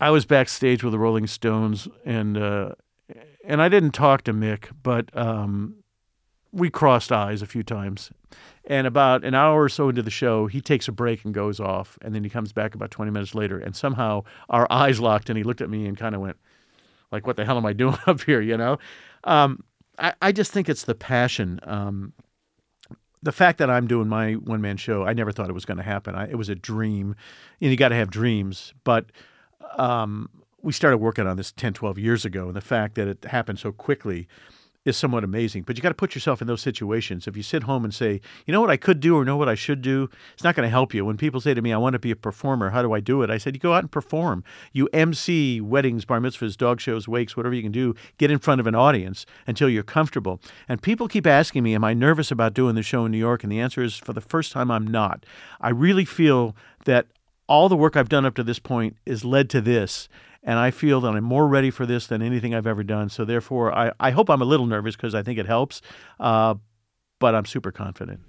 I was backstage with the Rolling Stones, and uh, and I didn't talk to Mick, but um, we crossed eyes a few times. And about an hour or so into the show, he takes a break and goes off, and then he comes back about twenty minutes later, and somehow our eyes locked, and he looked at me and kind of went, like, "What the hell am I doing up here?" You know. Um, I, I just think it's the passion. Um, the fact that I'm doing my one man show, I never thought it was going to happen. I, it was a dream, and you got to have dreams. But um, we started working on this 10, 12 years ago, and the fact that it happened so quickly is somewhat amazing. But you got to put yourself in those situations. If you sit home and say, you know what I could do or know what I should do, it's not going to help you. When people say to me, I want to be a performer, how do I do it? I said, you go out and perform. You MC weddings, bar mitzvahs, dog shows, wakes, whatever you can do. Get in front of an audience until you're comfortable. And people keep asking me, am I nervous about doing the show in New York? And the answer is, for the first time, I'm not. I really feel that all the work I've done up to this point is led to this. And I feel that I'm more ready for this than anything I've ever done. So therefore, I, I hope I'm a little nervous because I think it helps, uh, but I'm super confident.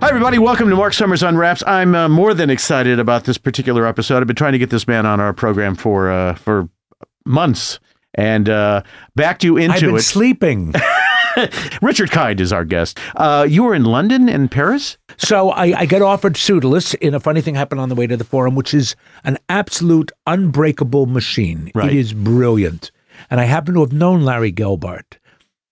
Hi, everybody. Welcome to Marc Summers Unwraps. I'm uh, more than excited about this particular episode. I've been trying to get this man on our program for uh, for months and uh, backed you into I've been it. sleeping. Richard Kind is our guest. Uh, you were in London and Paris? so I, I get offered Pseudolus and a funny thing happened on the way to the forum, which is an absolute unbreakable machine. Right. It is brilliant. And I happen to have known Larry Gelbart.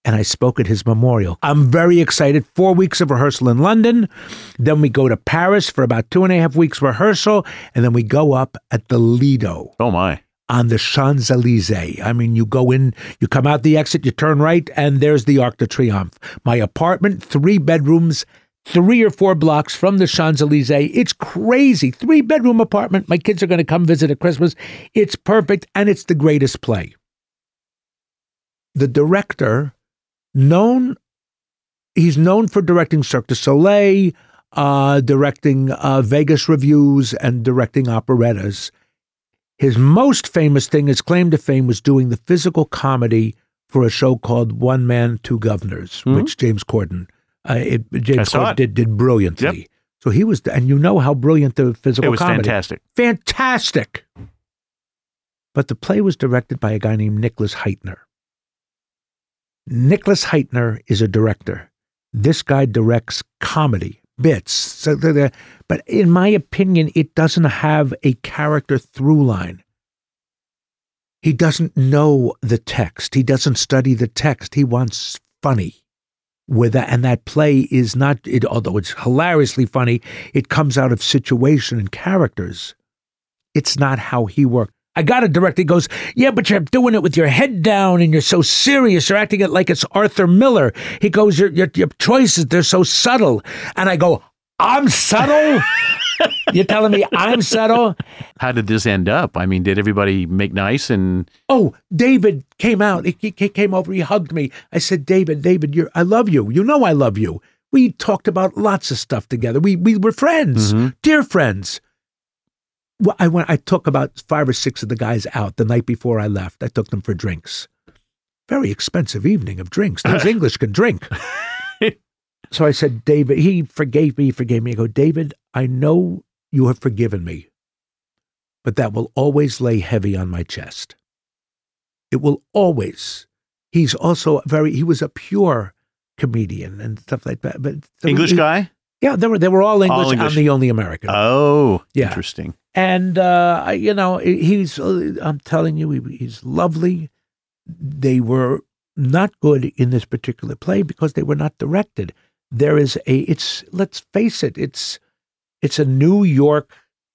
And I spoke at his memorial. I'm very excited. Four weeks of rehearsal in London. Then we go to Paris for about two and a half weeks rehearsal. And then we go up at the Lido. Oh, my. On the Champs Elysees. I mean, you go in, you come out the exit, you turn right, and there's the Arc de Triomphe. My apartment, three bedrooms, three or four blocks from the Champs Elysees. It's crazy. Three bedroom apartment. My kids are going to come visit at Christmas. It's perfect, and it's the greatest play. The director, known, he's known for directing Cirque du Soleil, uh, directing uh, Vegas revues, and directing operettas. His most famous thing, his claim to fame, was doing the physical comedy for a show called One Man, Two Guvnors, which James Corden, uh, it, James Corden it. did, did brilliantly. Yep. So he was, and you know how brilliant the physical comedy. It was comedy. fantastic. Fantastic. But the play was directed by a guy named Nicholas Hytner. Nicholas Hytner is a director. This guy directs comedy bits. So the- the- but in my opinion, it doesn't have a character through line. He doesn't know the text. He doesn't study the text. He wants funny with that and that play is not it although it's hilariously funny it comes out of situation and characters it's not how he worked i got a director he goes yeah but you're doing it with your head down and you're so serious you're acting it like it's arthur miller he goes your, your, your choices they're so subtle and i go i'm subtle you're telling me i'm subtle How did this end up? I mean, did everybody make nice and Oh, David came out. He, he came over. He hugged me. I said, David, David, you're, I love you. You know I love you. We talked about lots of stuff together. We we were friends, mm-hmm. dear friends. Well, I went. I took about five or six of the guys out the night before I left. I took them for drinks. Very expensive evening of drinks. Those English can drink. so I said, David. He forgave me. He forgave me. I go, David. I know you have forgiven me, but that will always lay heavy on my chest. It will always. He's also very, he was a pure comedian and stuff like that. But so English he- guy? Yeah, they were they were all English. English. I'm the only American. Oh, Yeah. interesting. and uh, you know, he's. uh, I'm telling you, he, he's lovely. They were not good in this particular play because they were not directed. There is a. It's let's face it. It's it's a New York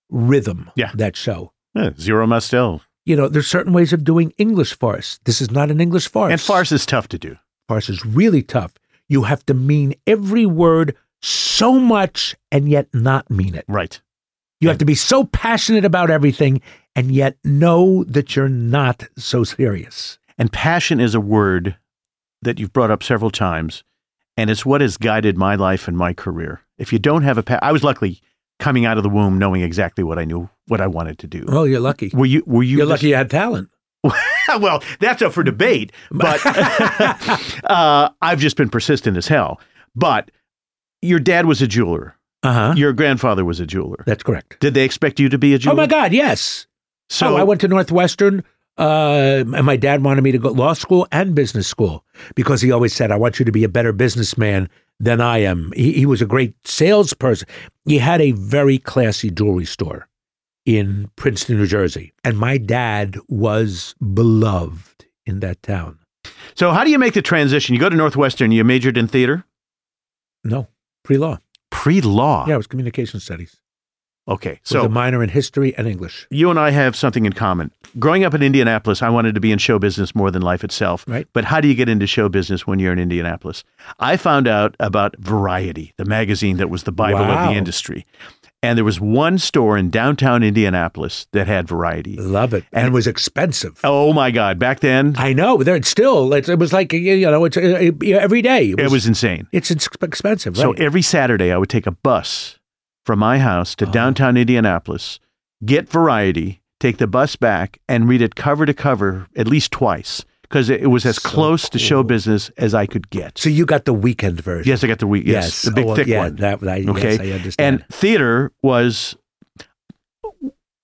rhythm. Yeah. that show. Yeah, Zero Mostel. You know, there's certain ways of doing English farce. This is not an English farce. And farce is tough to do. farce is really tough. You have to mean every word so much and yet not mean it. Right. You have to be so passionate about everything and yet know that you're not so serious. And passion is a word that you've brought up several times, and it's what has guided my life and my career. If you don't have a pa- I was lucky coming out of the womb knowing exactly what I knew, what I wanted to do. Oh, you're lucky. Were you? Were you? You're lucky you had talent. well, that's up for debate, but uh, I've just been persistent as hell. But your dad was a jeweler. Uh huh. Your grandfather was a jeweler. That's correct. Did they expect you to be a jeweler? Oh my God, yes. So oh, I went to Northwestern, uh, and my dad wanted me to go to law school and business school because he always said, "I want you to be a better businessman than I am." He, he was a great salesperson. He had a very classy jewelry store in Princeton, New Jersey, and my dad was beloved in that town. So how do you make the transition? You go to Northwestern. You majored in theater, No, pre-law. pre-law. Yeah, it was communication studies. Okay. So a minor in history and English. you and I have something in common. Growing up in Indianapolis, I wanted to be in show business more than life itself. Right. But how do you get into show business when you're in Indianapolis? I found out about Variety, the magazine that was the Bible of the industry. And there was one store in downtown Indianapolis that had Variety. Love it, and, it was expensive. Oh my God! Back then, I know. There, it's still. It's, it was like you know. It's uh, every day. it was insane. It's ex- expensive. So every Saturday, I would take a bus from my house to Oh. downtown Indianapolis, get Variety, take the bus back, and read it cover to cover at least twice because it was as So close to show business as I could get. so you got the weekend version. yes, I got the week. Yes, the big Oh, well, thick yeah, one. That, I, Okay. Yes, I understand. And theater was.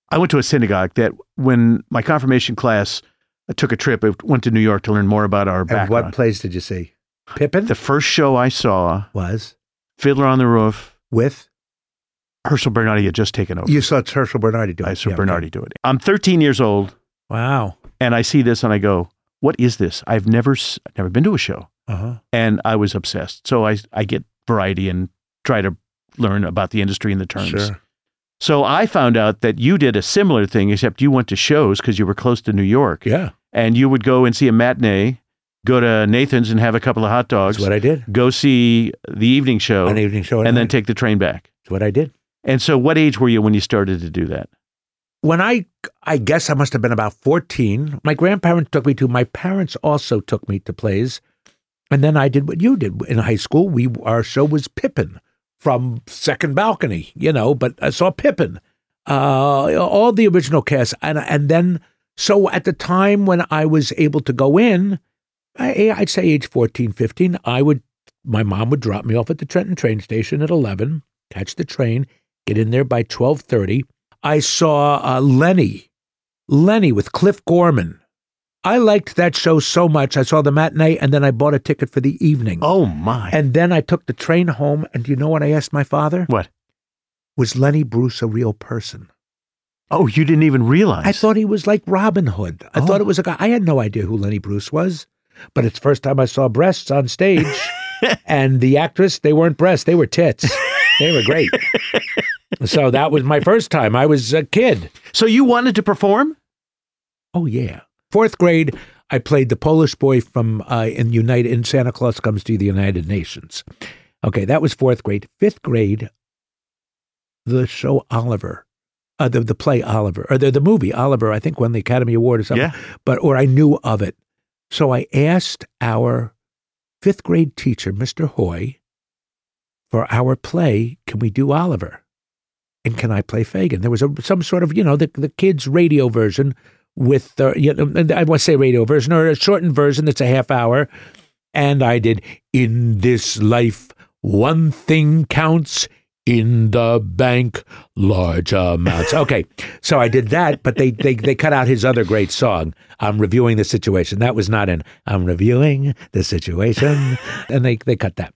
I went to a synagogue that when my confirmation class I took a trip, I went to New York to learn more about our And background. what plays did you see? Pippin the first show I saw, was Fiddler on the Roof, with Herschel Bernardi had just taken over. you saw Herschel Bernardi do it. I saw Yeah, okay. Bernardi do it. I'm 13 years old, Wow. and I see this, and I go, "What is this? I've never, never been to a show." Uh huh. And I was obsessed. So I, I get variety and try to learn about the industry and the terms. Sure. So I found out that you did a similar thing, except you went to shows because you were close to New York, Yeah. and you would go and see a matinee, go to Nathan's and have a couple of hot dogs, That's what I did. go see the evening show, An evening show. and then take the train back. That's what I did. And so, what age were you when you started to do that? When I I guess I must have been about 14, my grandparents took me to my parents also took me to plays. And then I did what you did in high school. We our show was Pippin from Second Balcony, you know, but I saw Pippin. Uh all the original cast and and then so at the time when I was able to go in, I, I'd say age 14, 15, I would my mom would drop me off at the Trenton train station at 11, catch the train, get in there by 12:30. I saw uh, Lenny, Lenny with Cliff Gorman. I liked that show so much. I saw the matinee and then I bought a ticket for the evening. Oh my! And then I took the train home. And do you know what I asked my father? what? Was Lenny Bruce a real person? Oh, you didn't even realize. I thought he was like Robin Hood. I thought Oh. it was a guy. I had no idea who Lenny Bruce was, but it's the first time I saw breasts on stage. and the actress, they weren't breasts, they were tits. They were great. so that was my first time. I was a kid. so. You wanted to perform? Oh yeah. Fourth grade, I played the Polish boy from uh, in United in Santa Claus Comes to the United Nations. Okay, that was fourth grade. Fifth grade, the show Oliver, uh, the the play Oliver, or the the movie Oliver. I think won the Academy Award or something. Yeah. But or I knew of it, so I asked our fifth grade teacher, Mr. Hoy, for our play. Can we do Oliver? And can I play Fagin? There was a, some sort of, you know, the, the kids' radio version with the, you know, I want to say radio version or a shortened version that's a half hour. And I did, in this life, one thing counts in the bank, large amounts. Okay, so I did that, but they, they they cut out his other great song. I'm reviewing the situation. That was not in. I'm reviewing the situation, and they they cut that.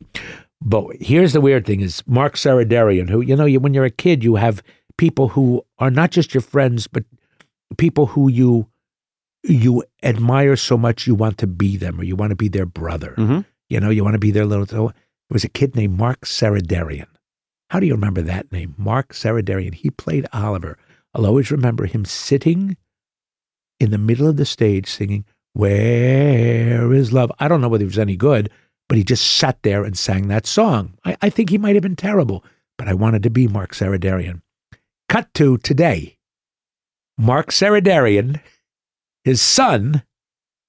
But here's the weird thing: is Mark Saradarian, who you know, you, when you're a kid, you have people who are not just your friends, but people who you you admire so much you want to be them, or you want to be their brother. Mhm. You know, you want to be their little. So there was a kid named Mark Saradarian. How do you remember that name? Mark Saradarian. He played Oliver. I'll always remember him sitting in the middle of the stage singing, Where is Love? I don't know whether he was any good, but he just sat there and sang that song. I, I think he might have been terrible, but I wanted to be Mark Saradarian. Cut to today. Mark Saradarian, his son,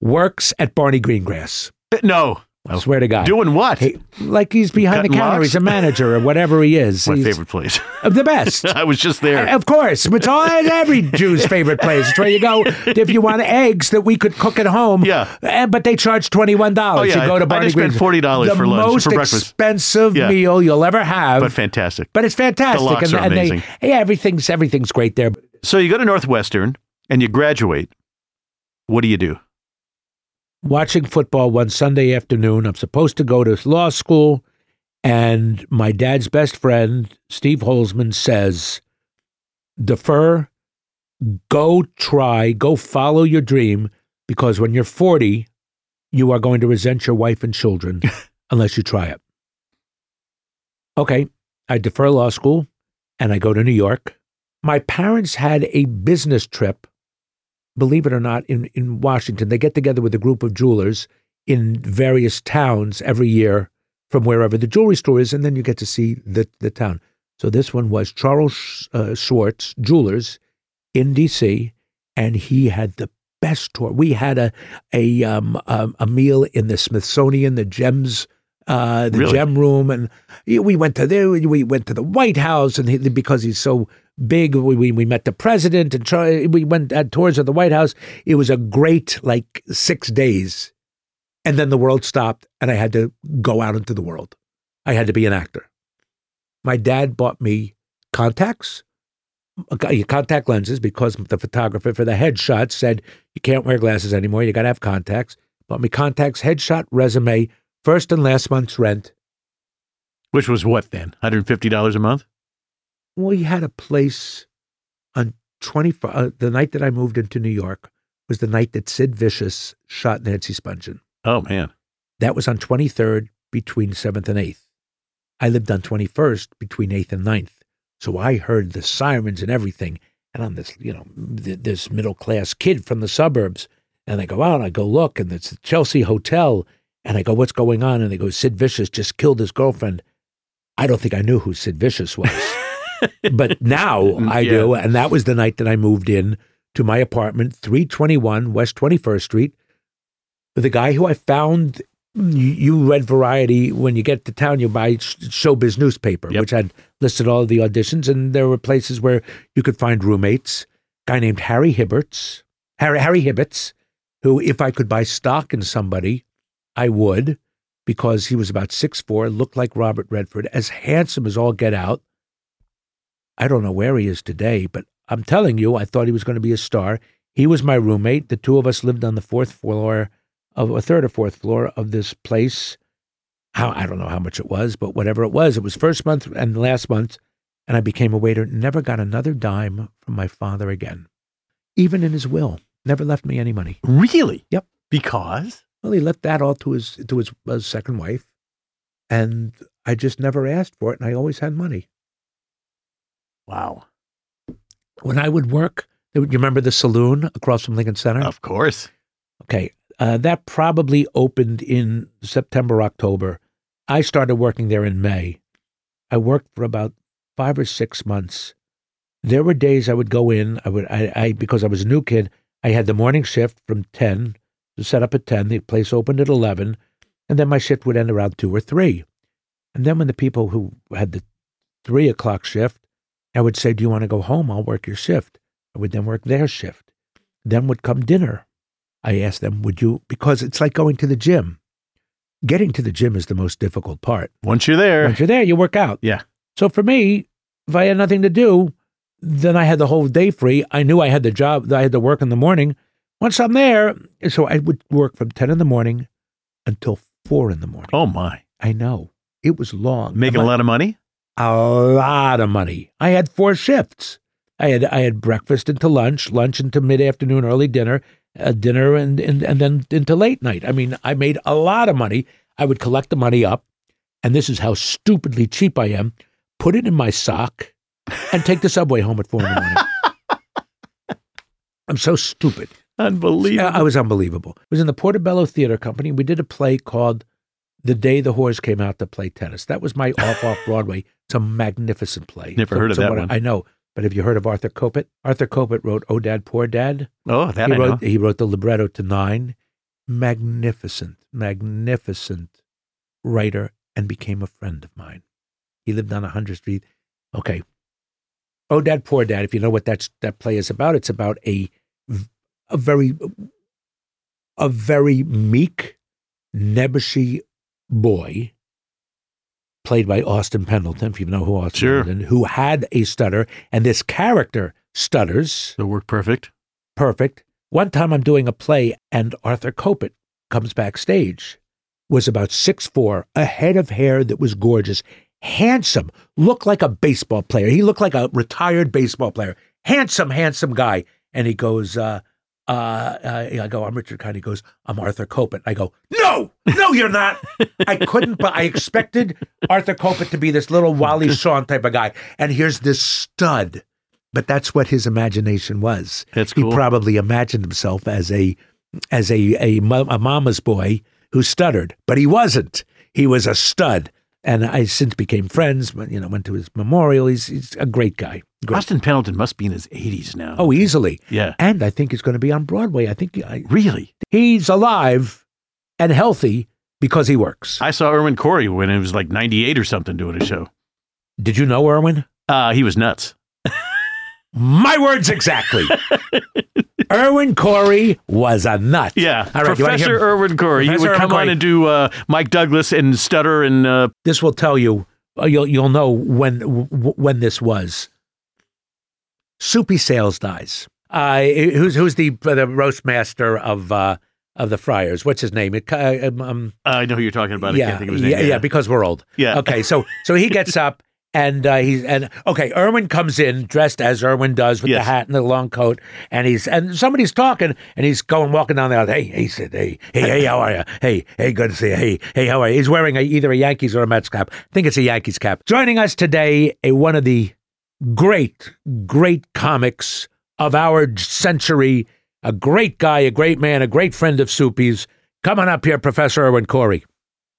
works at Barney Greengrass. No. I swear to God. Doing what? Hey, like he's behind the counter. lox? He's a manager or whatever he is. My He's favorite place. the best. I was just there. Uh, of course, it's all every Jew's favorite place. It's where you go if you want eggs that we could cook at home. Yeah. and, but they charge twenty one dollars. Oh, yeah, You go to I Barney just spent $40 the for lunch- for breakfast. most expensive Yeah. meal you'll ever have. but fantastic. But it's fantastic, The lox and, are and amazing. they yeah, everything's everything's great there. So you go to Northwestern and you graduate. What do you do? Watching football one Sunday afternoon. I'm supposed to go to law school, and my dad's best friend, Steve Holzman, says, Defer, go try, go follow your dream, because when you're 40, you are going to resent your wife and children unless you try it. Okay, I defer law school and I go to New York. My parents had a business trip believe it or not, in, in Washington. They get together with a group of jewelers in various towns every year from wherever the jewelry store is, and then you get to see the, the town. So this one was Charles uh, Schwartz Jewelers in D.C., and he had the best tour. We had a a um, um, a meal in the Smithsonian, the gems. Uh, the Really? gem room, and we went to there. We went to the White House, and he, because he's so big, we, we we met the president, and try, we went had tours of the White House. It was a great like six days, and then the world stopped, and I had to go out into the world. I had to be an actor. My dad bought me contacts, uh, contact lenses, because the photographer for the headshot said you can't wear glasses anymore. You got to have contacts. Bought me contacts, headshot, resume, first and last month's rent. Which was what then? $150 a month? We had a place on 20, uh, the night that I moved into New York was the night that Sid Vicious shot Nancy Spungen. Oh, man. That was on 23rd between 7th and 8th. I lived on 21st between 8th and 9th. So I heard the sirens and everything. And I'm this, you know, th- this middle class kid from the suburbs. And I go out and I go look, and it's the Chelsea Hotel. And I go, what's going on? And they go, Sid Vicious just killed his girlfriend. I don't think I knew who Sid Vicious was. but now mm, I Yeah. do. And that was the night that I moved in to my apartment, 321 West 21st Street, with a guy who I found. You, read Variety when you get to town. You buy sh- Showbiz newspaper, Yep. which had listed all the auditions, and there were places where you could find roommates. guy named Harry Hibberts, Harry Harry Hibbets, who, if I could buy stock in somebody, I would, because he was about six four, looked like Robert Redford, as handsome as all get out. I don't know where he is today, but I'm telling you, I thought he was going to be a star. He was my roommate. The two of us lived on the fourth floor of a third or fourth floor of this place. How I don't know how much it was, but whatever it was, it was first month and last month, and I became a waiter. Never got another dime from my father again, even in his will. Never left me any money. Really? Yep. Because? Well, he left that all to his to his, his second wife, and I just never asked for it, and I always had money. Wow. When I would work, you remember the saloon across from Lincoln Center? Of course. Okay, uh, that probably opened in September, October. I started working there in May. I worked for about five or six months. There were days I would go in. I would, I, I because I was a new kid. I had the morning shift from ten to set up at ten. The place opened at eleven, and then my shift would end around two or three. And then when the people who had the three o'clock shift, I would say, "Do you want to go home? I'll work your shift." I would then work their shift. Then would come dinner. I asked them, would you, because it's like going to the gym. Getting to the gym is the most difficult part. Once you're there. Once you're there, you work out. Yeah. So for me, if I had nothing to do, then I had the whole day free. I knew I had the job, that I had to work in the morning. Once I'm there, so I would work from 10 in the morning until 4 in the morning. Oh my, I know. It was long. making a lot of money. A lot of money. I had four shifts. I had I had breakfast into lunch, lunch into mid afternoon, early dinner, uh, dinner, and, and and then into late night. I mean, I made a lot of money. I would collect the money up, and this is how stupidly cheap I am. Put it in my sock, and take the subway home at four in the morning. I'm so stupid. Unbelievable. Yeah, I was unbelievable. It was in the Portobello Theater Company. We did a play called "The Day the Whores Came Out to Play Tennis." That was my off off Broadway. It's a magnificent play. Never heard of that one. I know, but have you heard of Arthur Kopit? Arthur Kopit wrote "Oh Dad, Poor Dad." oh, that he I know. he wrote the libretto to Nine. Magnificent, magnificent writer, and became a friend of mine. He lived on a hundred street. Okay. Oh Dad, Poor Dad. If you know what that's that play is about, it's about a a very a very meek, nebbishy boy, played by Austin Pendleton. If you know who Austin Sure. Pendleton, who had a stutter, and this character stutters So work perfect. perfect. One time I'm doing a play and Arthur Kopit comes backstage, was about six four, a head of hair that was gorgeous, handsome, looked like a baseball player. He looked like a retired baseball player. Handsome, handsome guy. And he goes, uh, uh, uh, I go, I'm Richard Kind. He goes, I'm Arthur Kopit. I go, no, no, you're not. I couldn't, but I expected Arthur Kopit to be this little Wally Shawn type of guy. And here's this stud. But that's what his imagination was. That's cool. He probably imagined himself as a as a a, a mama's boy who stuttered, but he wasn't. He was a stud. And I since became friends. but, You know, went to his memorial. He's he's a great guy. Great. Austin Pendleton must be in his 80s now. Oh, easily. yeah. And I think he's going to be on Broadway. I think I, Really? he's alive and healthy because he works. I saw Irwin Corey when he was like 98 or something doing a show. Did you know Irwin? Uh, he was nuts. My words exactly. Irwin Corey was a nut. Yeah. All right, you Professor Irwin Corey. Professor he would Irwin come on and do uh, Mike Douglas and stutter and uh, This will tell you. uh, You'll you'll know when when this was. Soupy Sales dies. Uh, who's who's the the roast master of uh, of the Friars? What's his name? It, uh, um, um, I know who you're talking about. I yeah, can't think of his yeah, name. yeah, because we're old. Yeah. Okay, so so he gets up and uh, he's and okay, Irwin comes in dressed as Irwin does with the hat and the long coat, and he's and somebody's talking and he's going walking down the aisle. Hey, he said, hey, hey, hey, how are you? Hey, hey, good to see you. Hey, hey, how are you? He's wearing a, either a Yankees or a Mets cap. I think it's a Yankees cap. Joining us today, a one of the great, great comics of our century. A great guy, a great man, a great friend of Soupy's. Come on up here, Professor Irwin Corey.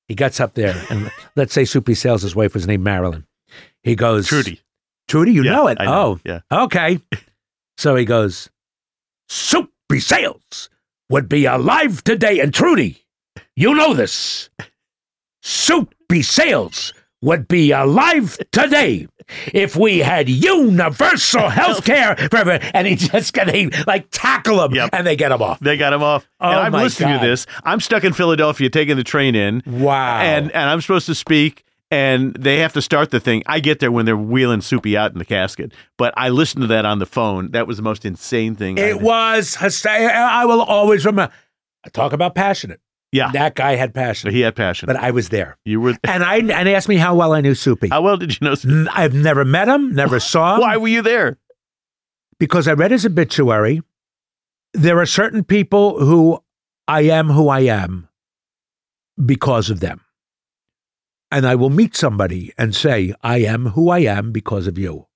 He gets up there, and let's say Soupy Sales' wife was named Marilyn. He goes, Trudy. Trudy, you Yeah, know it. Know. Oh, Yeah. okay. so he goes, Soupy Sales would be alive today. And Trudy, you know this. Soupy Sales would be alive today if we had universal health care for everyone. And he just got to like tackle him Yep. and they get him off. They got him off. Oh, and I'm listening God. to this. I'm stuck in Philadelphia taking the train in. Wow. And and I'm supposed to speak and they have to start the thing. I get there when they're wheeling Soupy out in the casket. But I listened to that on the phone. That was the most insane thing. it I, was, I will always remember. Talk about passionate. Yeah. That guy had passion. He had passion. but I was there. you were And I and asked me how well I knew Soupy. How well did you know N- I've never met him, never saw him. Why were you there? Because I read his obituary. There are certain people who I am who I am because of them. And I will meet somebody and say, I am who I am because of you.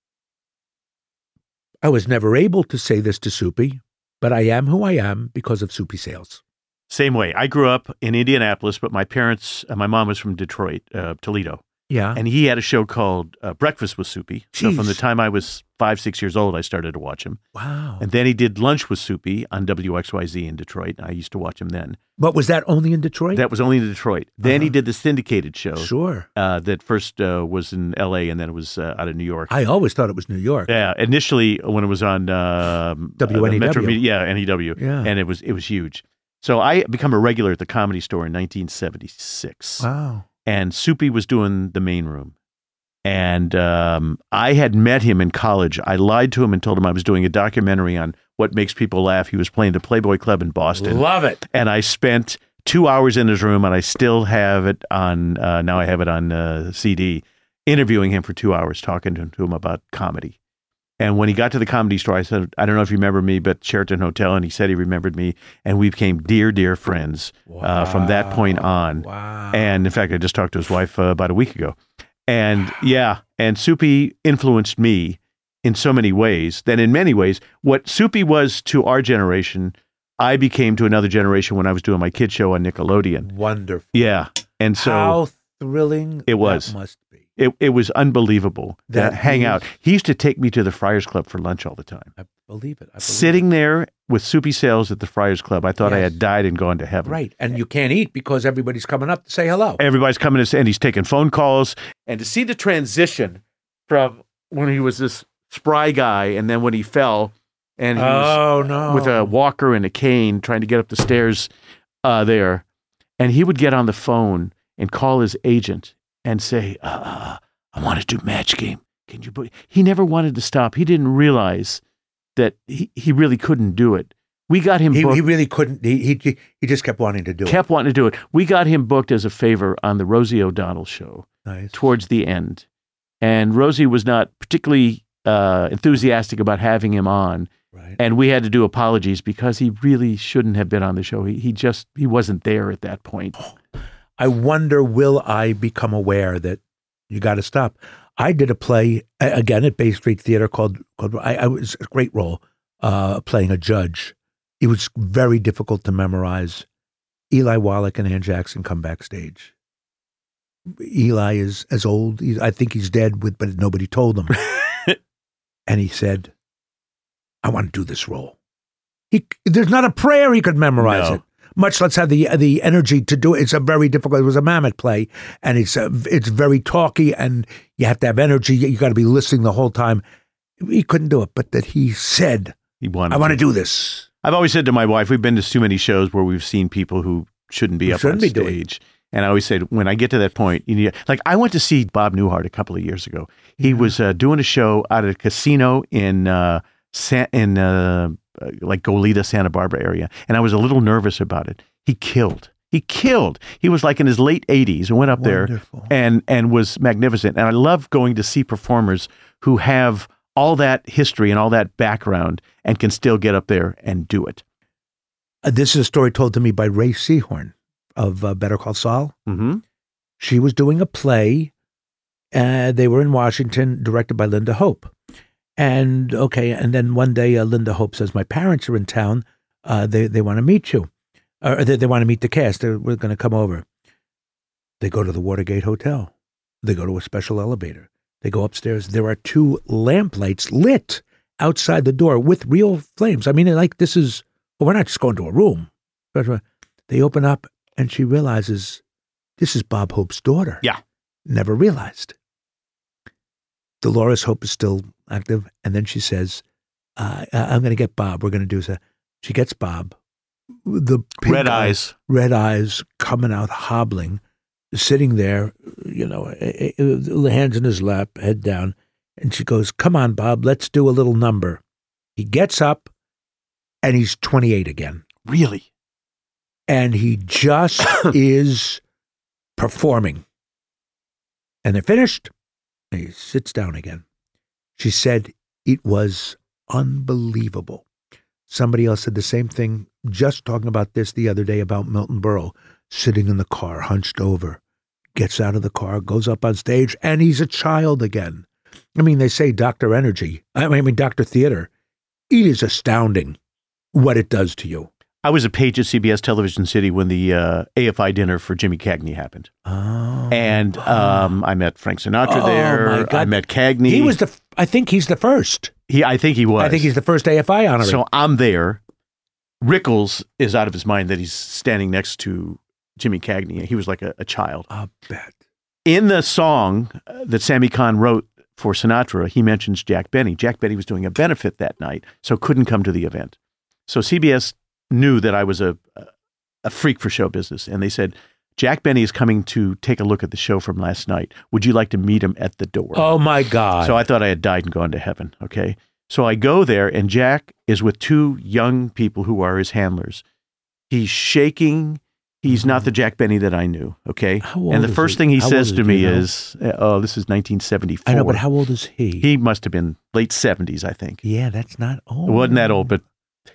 I was never able to say this to Soupy, but I am who I am because of Soupy Sales. Same way. I grew up in Indianapolis, but my parents, uh, my mom was from Detroit, uh, Toledo, Yeah. and he had a show called uh, Breakfast with Soupy. So from the time I was five, six years old, I started to watch him. wow. And then he did Lunch with Soupy on WXYZ in Detroit. I used to watch him then. But was that only in Detroit? That was only in Detroit. Then he Uh-huh. did the syndicated show sure. uh, that first uh, was in L.A. and then it was uh, out of New York. I always thought it was New York. yeah, initially when it was on um, uh, WNEW. Metro Media, yeah, NEW, Yeah. and it was it was huge. So I become a regular at the Comedy Store in 1976, Wow. And Soupy was doing the main room, And um, I had met him in college. I lied to him and told him I was doing a documentary on what makes people laugh. He was playing the Playboy Club in Boston. Love it. and I spent two hours in his room, and I still have it on. Uh, now I have it on uh, CD. Interviewing him for two hours, talking to, to him about comedy. And when he got to the comedy store, I said, "I don't know if you remember me, but Sheraton Hotel." And he said he remembered me, and we became dear, dear friends uh, from that point on. Wow. And in fact, I just talked to his wife uh, about a week ago. And yeah, and Soupy influenced me in so many ways that in many ways, what Soupy was to our generation, I became to another generation when I was doing my kid show on Nickelodeon. wonderful. Yeah. And so How thrilling It was. must. It, it was unbelievable That that hang is- out. He used to take me to the Friars Club for lunch all the time. I believe it. I believe Sitting there with Soupy Sales at the Friars Club, I thought I had died and gone to heaven. Right. And you can't eat because everybody's coming up to say hello. everybody's coming to, and he's taking phone calls and to see the transition from when he was this spry guy and then when he fell and he was Oh no. with a walker and a cane trying to get up the stairs uh, there and he would get on the phone and call his agent and say uh, i want to do match game can you he never wanted to stop he didn't realize that he, he really couldn't do it we got him he, booked he really couldn't. He, he he just kept wanting to do it. kept wanting to do it we got him booked as a favor on the rosie o'donnell show. Nice. towards the end. And Rosie was not particularly uh, enthusiastic about having him on. Right. And we had to do apologies because he really shouldn't have been on the show. He, he just, he wasn't there at that point. I wonder, will I become aware that you got to stop? I did a play again at Bay Street Theater called called. I, I was a great role, uh, playing a judge. It was very difficult to memorize. Eli Wallach and Ann Jackson come backstage. Eli is as old. He, I think he's dead, with but nobody told him. and he said, "I want to do this role." He there's not a prayer he could memorize No. it. Much less have the the energy to do it. It's a very difficult. It was a mammoth play, and it's a, it's very talky, and you have to have energy. You got to be listening the whole time. He couldn't do it, but that he said, He wanted "I want to do this." I've always said to my wife, we've been to too many shows where we've seen people who shouldn't be Who up shouldn't on be doing. And I always said, when I get to that point, you need, like, I went to see Bob Newhart a couple of years ago. He was uh, doing a show out at a casino in, uh, San, in uh, uh, like Goleta, Santa Barbara area. And I was a little nervous about it. He killed. He killed. He was like in his late 80s and went up there and and was magnificent. And I love going to see performers who have all that history and all that background and can still get up there and do it. Uh, this is a story told to me by Rhea Seehorn of uh, Better Call Saul. Mm-hmm. she was doing a play. Uh, they were in Washington, directed by Linda Hope. And okay, and then one day uh, Linda Hope says, "My parents are in town. Uh, they they want to meet you, or they, they want to meet the cast. They're, we're going to come over." They go to the Watergate Hotel. They go to a special elevator. They go upstairs. There are two lamplights lit outside the door with real flames. I mean, like this is. Well, we're not just going to a room. They open up, and she realizes this is Bob Hope's daughter. Yeah. Never realized. Dolores Hope is still active. And then she says, uh, I'm going to get Bob. We're going to do so. She gets Bob. The Red eye- eyes. red eyes coming out, hobbling, sitting there, you know, eh, eh, eh, hands in his lap, head down. And she goes, Come on, Bob, let's do a little number. He gets up and he's 28 again Really? and he just is performing. And they're finished. And he sits down again. She said it was unbelievable. Somebody else said the same thing, just talking about this the other day about Milton Berle, sitting in the car, hunched over, gets out of the car, goes up on stage, and he's a child again. I mean, they say Dr. Energy, I mean, Dr. Theater. It is astounding what it does to you. I was a page at CBS Television City when the uh, AFI dinner for Jimmy Cagney happened. Oh. And um, I met Frank Sinatra Oh, there. I met Cagney. He was the. I think he's the first. He, I think he was. I think he's the first AFI honoree. So I'm there. Rickles is out of his mind that he's standing next to Jimmy Cagney. He was like a, a child. I bet. In the song uh, that Sammy Cahn wrote for Sinatra, he mentions Jack Benny. Jack Benny was doing a benefit that night, so couldn't come to the event. So CBS knew that I was a a freak for show business, and they said, Jack Benny is coming to take a look at the show from last night. Would you like to meet him at the door? Oh my God. So I thought I had died and gone to heaven. Okay. So I go there, and Jack is with two young people who are his handlers. He's shaking. He's not the Jack Benny that I knew. Okay. How old And the first he? thing he How says to me you know? is, uh, "Oh, this is 1974." I know, but how old is he? He must have been late 70s, I think. yeah, that's not old. It wasn't that old, but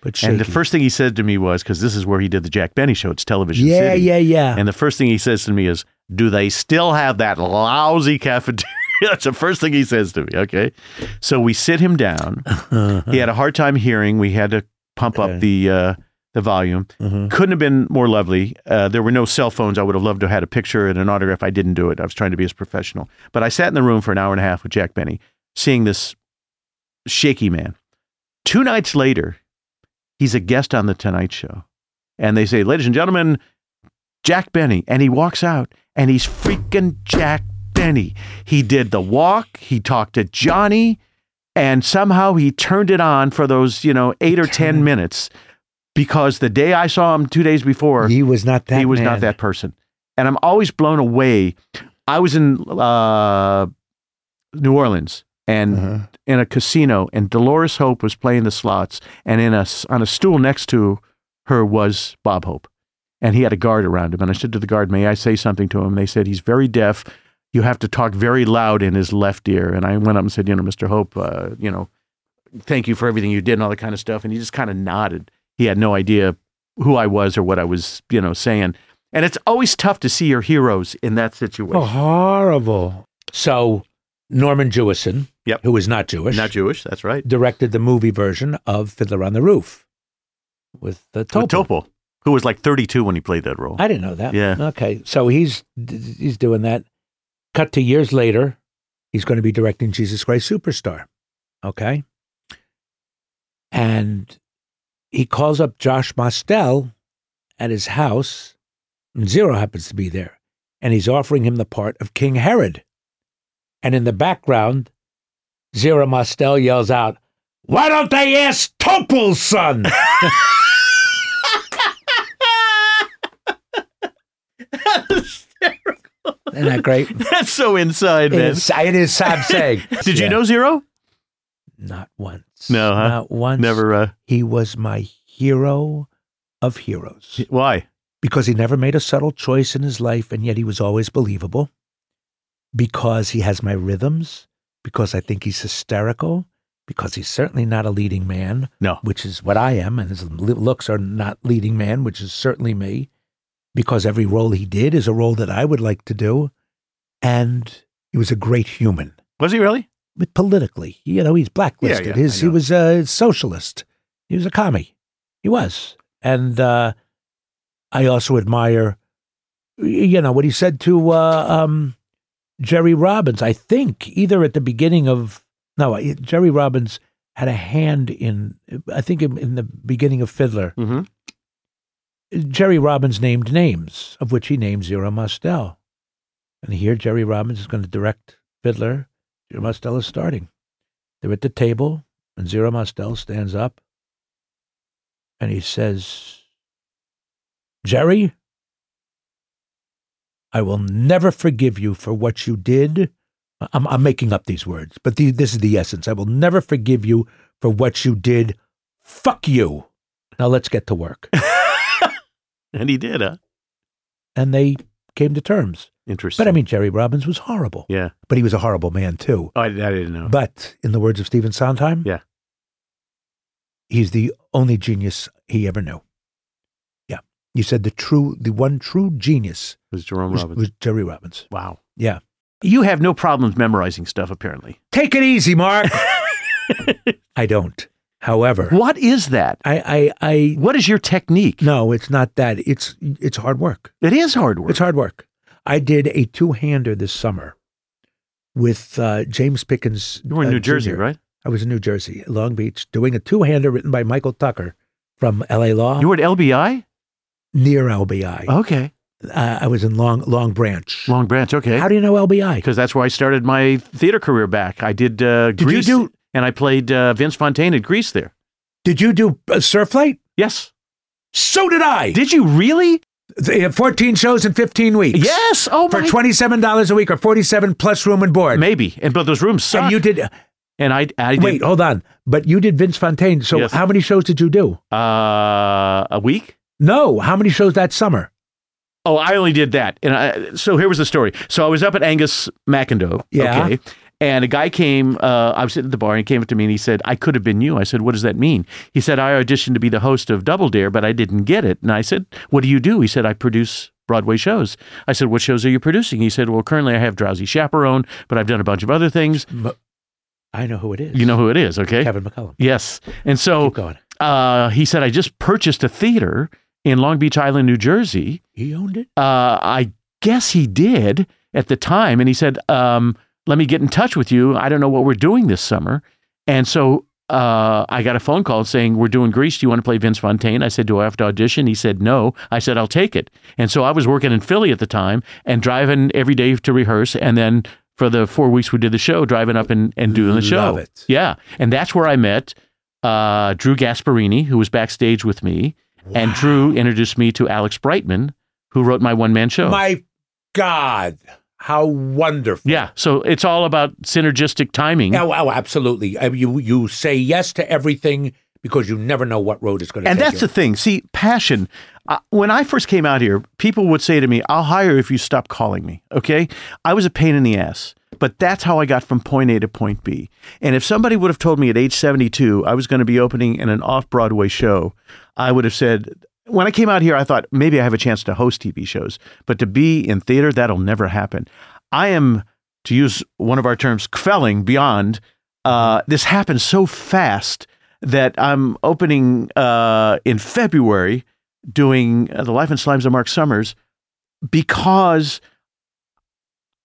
But and the first thing he said to me was because this is where he did the Jack Benny show. It's Television Yeah, City. yeah, yeah. And the first thing he says to me is, "Do they still have that lousy cafeteria?" That's the first thing he says to me. Okay, so we sit him down. he had a hard time hearing. We had to pump up the uh, the volume. Mhm. Couldn't have been more lovely. Uh, there were no cell phones. I would have loved to have had a picture and an autograph. I didn't do it. I was trying to be as professional. But I sat in the room for an hour and a half with Jack Benny, seeing this shaky man. Two nights later, he's a guest on the Tonight Show, and they say, "Ladies and gentlemen, Jack Benny," and he walks out, and he's freaking Jack Benny. He did the walk. He talked to Johnny, and somehow he turned it on for those, you know, eight or ten minutes. Because the day I saw him two days before, he was not that. he was man. not that person. And I'm always blown away. I was in uh, New Orleans and Uh-huh. in a casino, and Dolores Hope was playing the slots, and in a s- on a stool next to her was Bob Hope, and he had a guard around him. And I said to the guard, "May I say something to him?" And They said he's very deaf. You have to talk very loud in his left ear. And I went up and said, "You know, Mr. Hope, uh, you know, thank you for everything you did and all that kind of stuff." And he just kind of nodded. He had no idea who I was or what I was, you know, saying. And it's always tough to see your heroes in that situation. Oh, horrible. So Norman Jewison, Yep. who is not Jewish, Not Jewish, that's right. directed the movie version of Fiddler on the Roof with uh, the Topol. With Topol, who was like 32 when he played that role. I didn't know that. Yeah. Okay. So he's he's doing that. Cut to years later, he's going to be directing Jesus Christ Superstar. Okay. And he calls up Josh Mostel at his house, and Zero happens to be there, and he's offering him the part of King Herod. And in the background, Zero Mostel yells out, Why don't they ask Topol's son? Isn't that great? That's so inside, It man. is, it is Sam saying. Did you know Zero? Not once. No, huh? Not once. Never. Uh, He was my hero of heroes why? because he never made a subtle choice in his life and yet he was always believable. Because he has my rhythms. Because I think he's hysterical. Because he's certainly not a leading man, No. which is what I am. And his looks are not leading man, which is certainly me. Because every role he did is a role that I would like to do. And he was a great human. Was he really? but politically. You know, he's blacklisted. yeah, His I he was a socialist. He was a commie. He was, and uh, I also admire, you know, what he said to uh, um, Jerry Robbins. I think either at the beginning of no, Jerry Robbins had a hand in. I think in, in the beginning of Fiddler. Mm-hmm. Jerry Robbins named names, of which he named Zero Mostel. And here Jerry Robbins is going to direct Fiddler. Zero Mostel is starting. They're at the table, and Zero Mostel stands up and he says, Jerry, I will never forgive you for what you did. I'm, I'm making up these words, but the, this is the essence. I will never forgive you for what you did. Fuck you. Now let's get to work. And he did, huh? and they came to terms. Interesting. But I mean, Jerry Robbins was horrible, yeah. but he was a horrible man too. Oh, I, I didn't know. But in the words of Stephen Sondheim, Yeah. he's the only genius he ever knew. You said the true, the one true genius was Jerome was, Robbins. was Jerry Robbins. wow. Yeah, You have no problems memorizing stuff, apparently. take it easy, Marc. I don't. However, What is that? I, I, I, What is your technique? no, it's not that. It's, it's hard work. It is hard work. It's hard work. I did a two-hander this summer with uh, James Pickens. You were in uh, New Jersey, Jr. right? I was in New Jersey, Long Beach, doing a two-hander written by Michael Tucker from L.A. Law You were at LBI? Near LBI. Okay. Uh, I was in Long Long Branch. Long Branch, okay. How do you know LBI? Because that's where I started my theater career back. I did uh, Did you do- and I played uh, Vince Fontaine at Grease there. Did you do uh, Surflight? Yes. So did I. Did you really? They have 14 shows in 15 weeks. Yes. Oh For $27 a week or 47 plus room and board. Maybe. And but those rooms suck. And you did, And I, I did, wait, hold on. But you did Vince Fontaine. So Yes. how many shows did you do? uh, a week. No. How many shows that summer? Oh, I only did that. And I, so here was the story. So I was up at Angus McIndoe. Yeah. Okay. And a guy came, uh, I was sitting at the bar and he came up to me and he said, I could have been you. I said, What does that mean? He said, I auditioned to be the host of Double Dare, but I didn't get it. And I said, What do you do? He said, I produce Broadway shows. I said, What shows are you producing? He said, Well, currently I have Drowsy Chaperone, but I've done a bunch of other things. I know who it is. You know who it is, okay? Kevin McCollum. Yes. And so Keep going. uh, he said, I just purchased a theater in Long Beach Island, New Jersey. He owned it? Uh, I guess he did at the time. And he said, um, let me get in touch with you. I don't know what we're doing this summer. And so uh, I got a phone call saying, We're doing Grease. Do you want to play Vince Fontaine? I said, Do I have to audition? He said, No. I said, I'll take it. And so I was working in Philly at the time and driving every day to rehearse. And then for the four weeks we did the show, driving up and, and doing the show. Love it. Yeah. And that's where I met uh, Drew Gasparini, who was backstage with me. And Drew introduced me to Alex Brightman, who wrote my one man show. My God. How wonderful. yeah. So it's all about synergistic timing. Oh, oh, absolutely. You you say yes to everything because you never know what road is going to and take that's you. the thing. See, passion. Uh, when I first came out here, people would say to me, I'll hire if you stop calling me. Okay. I was a pain in the ass, but that's how I got from point A to point B. And if somebody would have told me at age 72 I was going to be opening in an off Broadway show, I would have said, when I came out here, I thought maybe I have a chance to host TV shows, but to be in theater, that'll never happen. I am, to use one of our terms, kvelling beyond. Uh, this happened so fast that I'm opening uh, in February doing uh, The Life and Slimes of Marc Summers because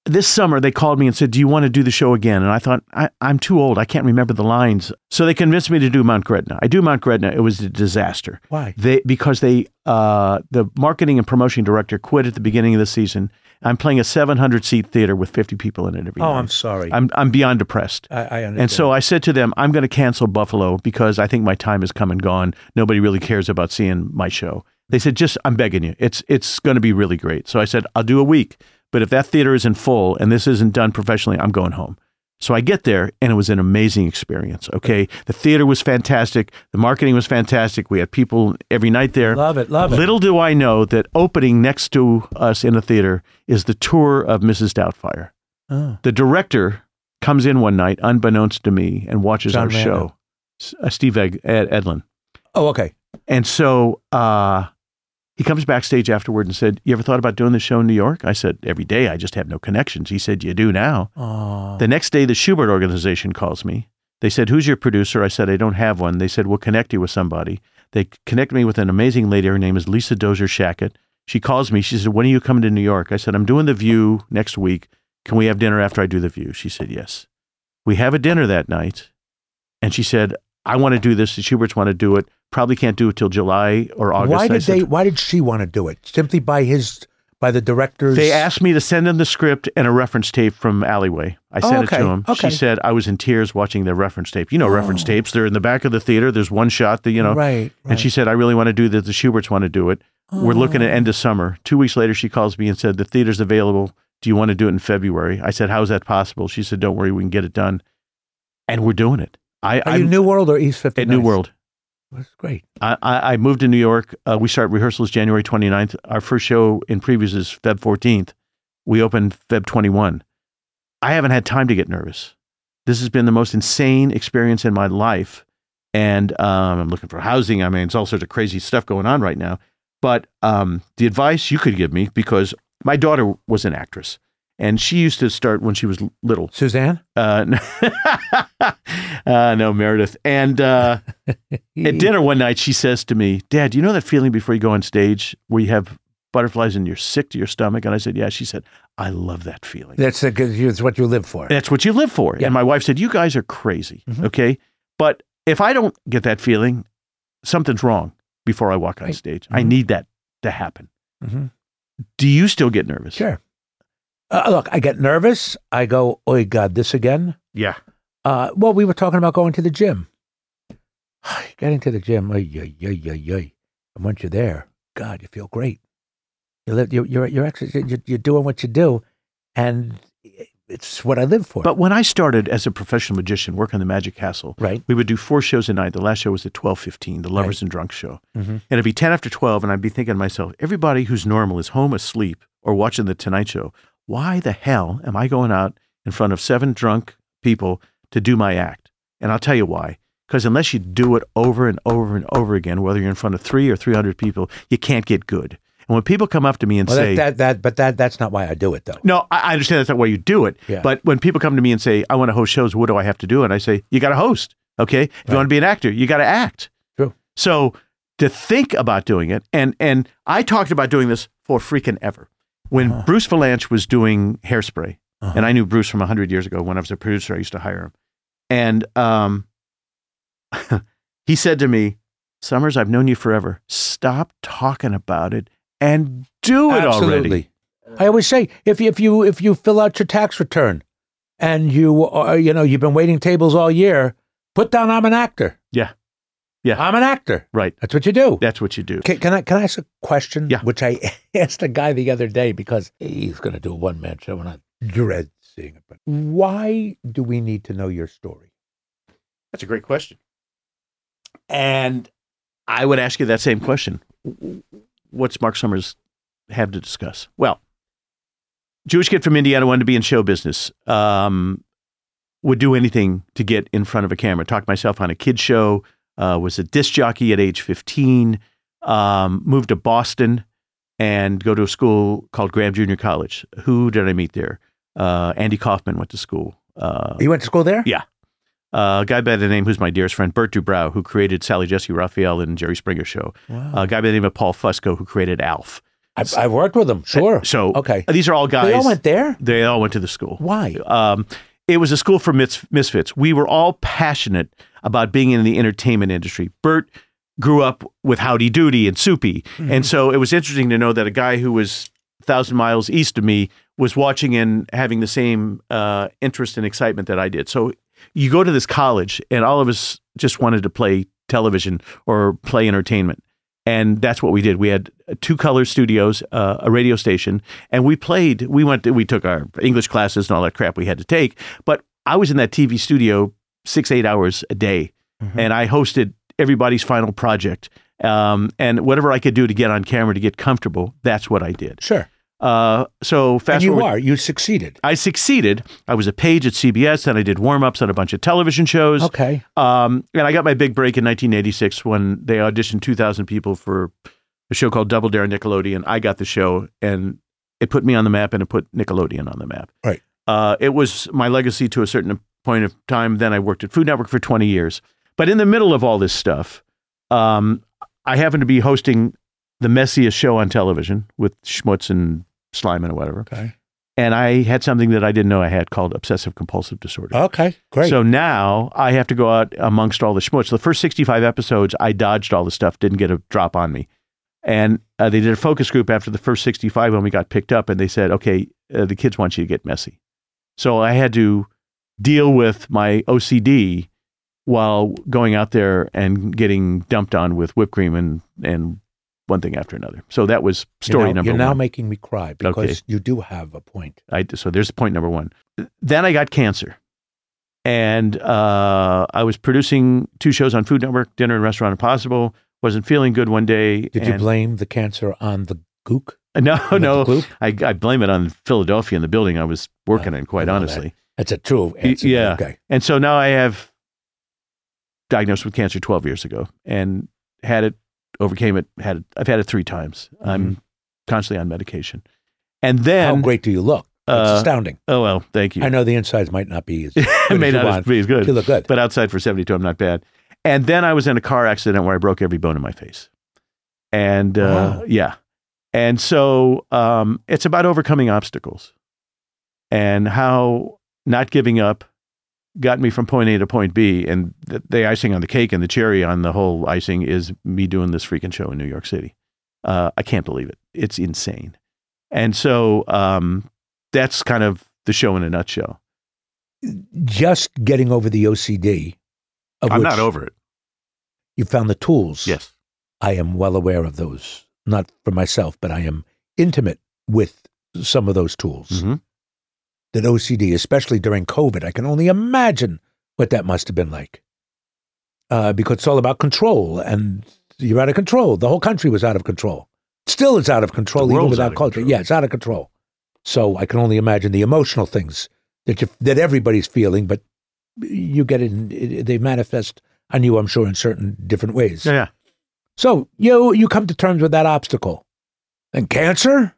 this summer they called me and said, Do you want to do the show again? And I thought, I, I'm too old. I can't remember the lines. So they convinced me to do Mount Gretna. I do Mount Gretna. It was a disaster. Why? They because they uh, the marketing and promotion director quit at the beginning of the season. I'm playing a 700 seat theater with 50 people in it every Oh, night. I'm sorry. I'm I'm beyond depressed. I, I understand. And so I said to them, I'm going to cancel Buffalo because I think my time has come and gone. Nobody really cares about seeing my show. They said, just, I'm begging you. It's, it's going to be really great. So I said, I'll do a week. But if that theater isn't full and this isn't done professionally, I'm going home. So I get there and it was an amazing experience. Okay. The theater was fantastic. The marketing was fantastic. We had people every night there. love it, love it. Little do I know that opening next to us in a theater is the tour of Mrs. Doubtfire. Oh. The director comes in one night, unbeknownst to me, and watches John our Rando. show. Uh, Steve Ed- Edlin. Oh, okay. And so uh, he comes backstage afterward and said, You ever thought about doing the show in New York? I said, Every day. I just have no connections. He said, You do now. Oh. The next day, the Shubert organization calls me. They said, Who's your producer? I said, I don't have one. They said, We'll connect you with somebody. They connect me with an amazing lady. Her name is Lisa Dozier Shackett. She calls me. She said, When are you coming to New York? I said, I'm doing The View next week. Can we have dinner after I do The View? She said, Yes. We have a dinner that night. And she said, I want to do this. The Shuberts want to do it. Probably can't do it till July or August. why did they? Why did she want to do it? Simply by his, by the director's. They asked me to send them the script and a reference tape from Alleyway. I Oh, sent okay, it to them. okay. She said I was in tears watching the reference tape. You know, reference Oh. tapes. They're in the back of the theater. There's one shot that you know. right, And she said, I really want to do that. The Shuberts want to do it. We're looking Oh. at end of summer. Two weeks later, she calls me and said, The theater's available. Do you want to do it in February? I said, How's that possible? She said, Don't worry, we can get it done. And we're doing it. I, Are I you New World or East 59? at New World. That's great. I, I I moved to New York. Uh, we start rehearsals January 29th. Our first show in previews is Feb 14th. We open Feb 21. I haven't had time to get nervous. This has been the most insane experience in my life. And um, I'm looking for housing. I mean, it's all sorts of crazy stuff going on right now. But um, the advice you could give me, because my daughter was an actress and she used to start when she was little. Suzanne? Uh, uh, no, Meredith. And uh, at dinner one night, she says to me, Dad, do you know that feeling before you go on stage where you have butterflies and you're sick to your stomach? And I said, Yeah. She said, I love that feeling. That's, a, good- it's what you live for. That's what you live for. Yeah. And my wife said, You guys are crazy. Mhm. Okay. But if I don't get that feeling, something's wrong before I walk on stage. I Mhm. need that to happen. Mhm. Do you still get nervous? Sure. Uh, look, I get nervous. I go, oh, God, this again? Yeah. Uh, well, we were talking about going to the gym. Getting to the gym, ay, ay, ay, ay. and once you're there, God, you feel great. You live, you're, you're, you're actually, you're, you're doing what you do. And it's what I live for. But when I started as a professional magician, working the Magic Castle, Right. we would do four shows a night. The last show was at twelve fifteen, the Lovers Right. and Drunks show, Mhm. and it'd be ten after twelve, and I'd be thinking to myself, everybody who's normal is home asleep or watching the Tonight Show. Why the hell am I going out in front of seven drunk people to do my act? And I'll tell you why. Because unless you do it over and over and over again, whether you're in front of three or three hundred people, you can't get good. And when people come up to me and well, say, that, that, that, but that, that's not why I do it, though. no, I I understand that's not why you do it. Yeah. But when people come to me and say, I want to host shows, what do I have to do? And I say, you got to host. Okay. If you want to be an actor, you got to act. True. So to think about doing it, and and I talked about doing this for freaking ever. When Uh-huh. Bruce Vilanch was doing hairspray, Uh-huh. and I knew Bruce from 100 years ago when I was a producer, I used to hire him. And um, he said to me, Summers, I've known you forever. Stop talking about it and do it already. I always say if you, if you if you fill out your tax return and you are, you know you've been waiting tables all year, put down I'm an actor. Yeah. Yeah. I'm an actor. Right. That's what you do. That's what you do. Can, can I can I ask a question? Yeah. Which I asked a guy the other day because he's going to do a one man show and I dread seeing it. But why do we need to know your story? That's a great question. And I would ask you that same question. What's Marc Summers have to discuss? Well, Jewish kid from Indiana wanted to be in show business. Um, would do anything to get in front of a camera. Talked myself on a kid show. Uh, was a disc jockey at age 15. Um, moved to Boston and go to a school called Graham Junior College. Who did I meet there? Uh, Andy Kaufman went to school. Uh, You went to school there? Yeah. uh, a guy by the name, who's my dearest friend, Burt Dubrow, who created Sally Jessy Raphael and Jerry Springer Show. Wow. A guy by the name of Paul Fusco, who created Alf. I've, I've worked with them. Sure. So okay. uh, these are all guys. They all went there. They all went to the school. Why? Um, it was a school for mis- misfits. We were all passionate about being in the entertainment industry. Burt grew up with Howdy Doody and Soupy, Mm-hmm. and so it was interesting to know that a guy who was a thousand miles east of me was watching and having the same uh, interest and excitement that I did. So you go to this college, and all of us just wanted to play television or play entertainment. And that's what we did. We had two color studios, uh, a radio station, and we played. We went. To, we took our English classes and all that crap we had to take. But I was in that TV studio six, eight hours a day, Mm-hmm. and I hosted everybody's final project. Um, and whatever I could do to get on camera to get comfortable, that's what I did. Sure. Uh, so fast and you forward, are. You succeeded. I succeeded. I was a page at CBS, and I did warm ups on a bunch of television shows. Okay. Um, and I got my big break in 1986 when they auditioned 2,000 people for a show called Double Dare on Nickelodeon. I got the show, and it put me on the map, and it put Nickelodeon on the map. Right. Uh, it was my legacy to a certain point of time. Then I worked at Food Network for 20 years. But in the middle of all this stuff, um, I happened to be hosting the messiest show on television with Schmutz and Slyman or whatever. Okay. And I had something that I didn't know I had called obsessive compulsive disorder. Okay. Great. So now I have to go out amongst all the schmutz. The first 65 episodes, I dodged all the stuff, didn't get a drop on me. And uh, they did a focus group after the first 65 when we got picked up, and they said, okay, uh, the kids want you to get messy. So I had to deal with my OCD while going out there and getting dumped on with whipped cream and, and one thing after another. So that was story now, number You're one. now making me cry because Okay. you do have a point. I, so there's point number one. Then I got cancer. And uh, I was producing two shows on Food Network, Dinner and Restaurant Impossible. Wasn't feeling good one day. Did you blame the cancer on the gook? No, on no. I, I blame it on Philadelphia and the building I was working Oh, in, quite honestly. That's a true answer. yeah. Okay. And so now I have diagnosed with cancer 12 years ago and had it, overcame it, had it. I've had it three times. I'm constantly on medication. And then, How great do you look? It's uh, astounding. oh, well, thank you. I know the insides might not be as it may as not want. be as good. You look good. but outside for 72 i'm not bad and then i was in a car accident where i broke every bone in my face and uh, Wow. yeah and so um, it's about overcoming obstacles and how not giving up got me from point a to point b and the, the icing on the cake and the cherry on the whole icing is me doing this freaking show in new york city uh, i can't believe it it's insane and so um, that's kind of the show in a nutshell Just getting over the OCD. Of i'm which not over it You found the tools. yes I am well aware of those. Not for myself, but I am intimate with some of those tools. Mhm. That OCD, especially during COVID, I can only imagine what that must have been like. Uh, because it's all about control, and you're out of control. The whole country was out of control. Still, is out of control even without culture. control. Yeah, it's out of control. So I can only imagine the emotional things that you, that everybody's feeling, but you get it, in, it. They manifest on you, I'm sure, in certain different ways. Yeah, yeah. So you you come to terms with that obstacle. And cancer?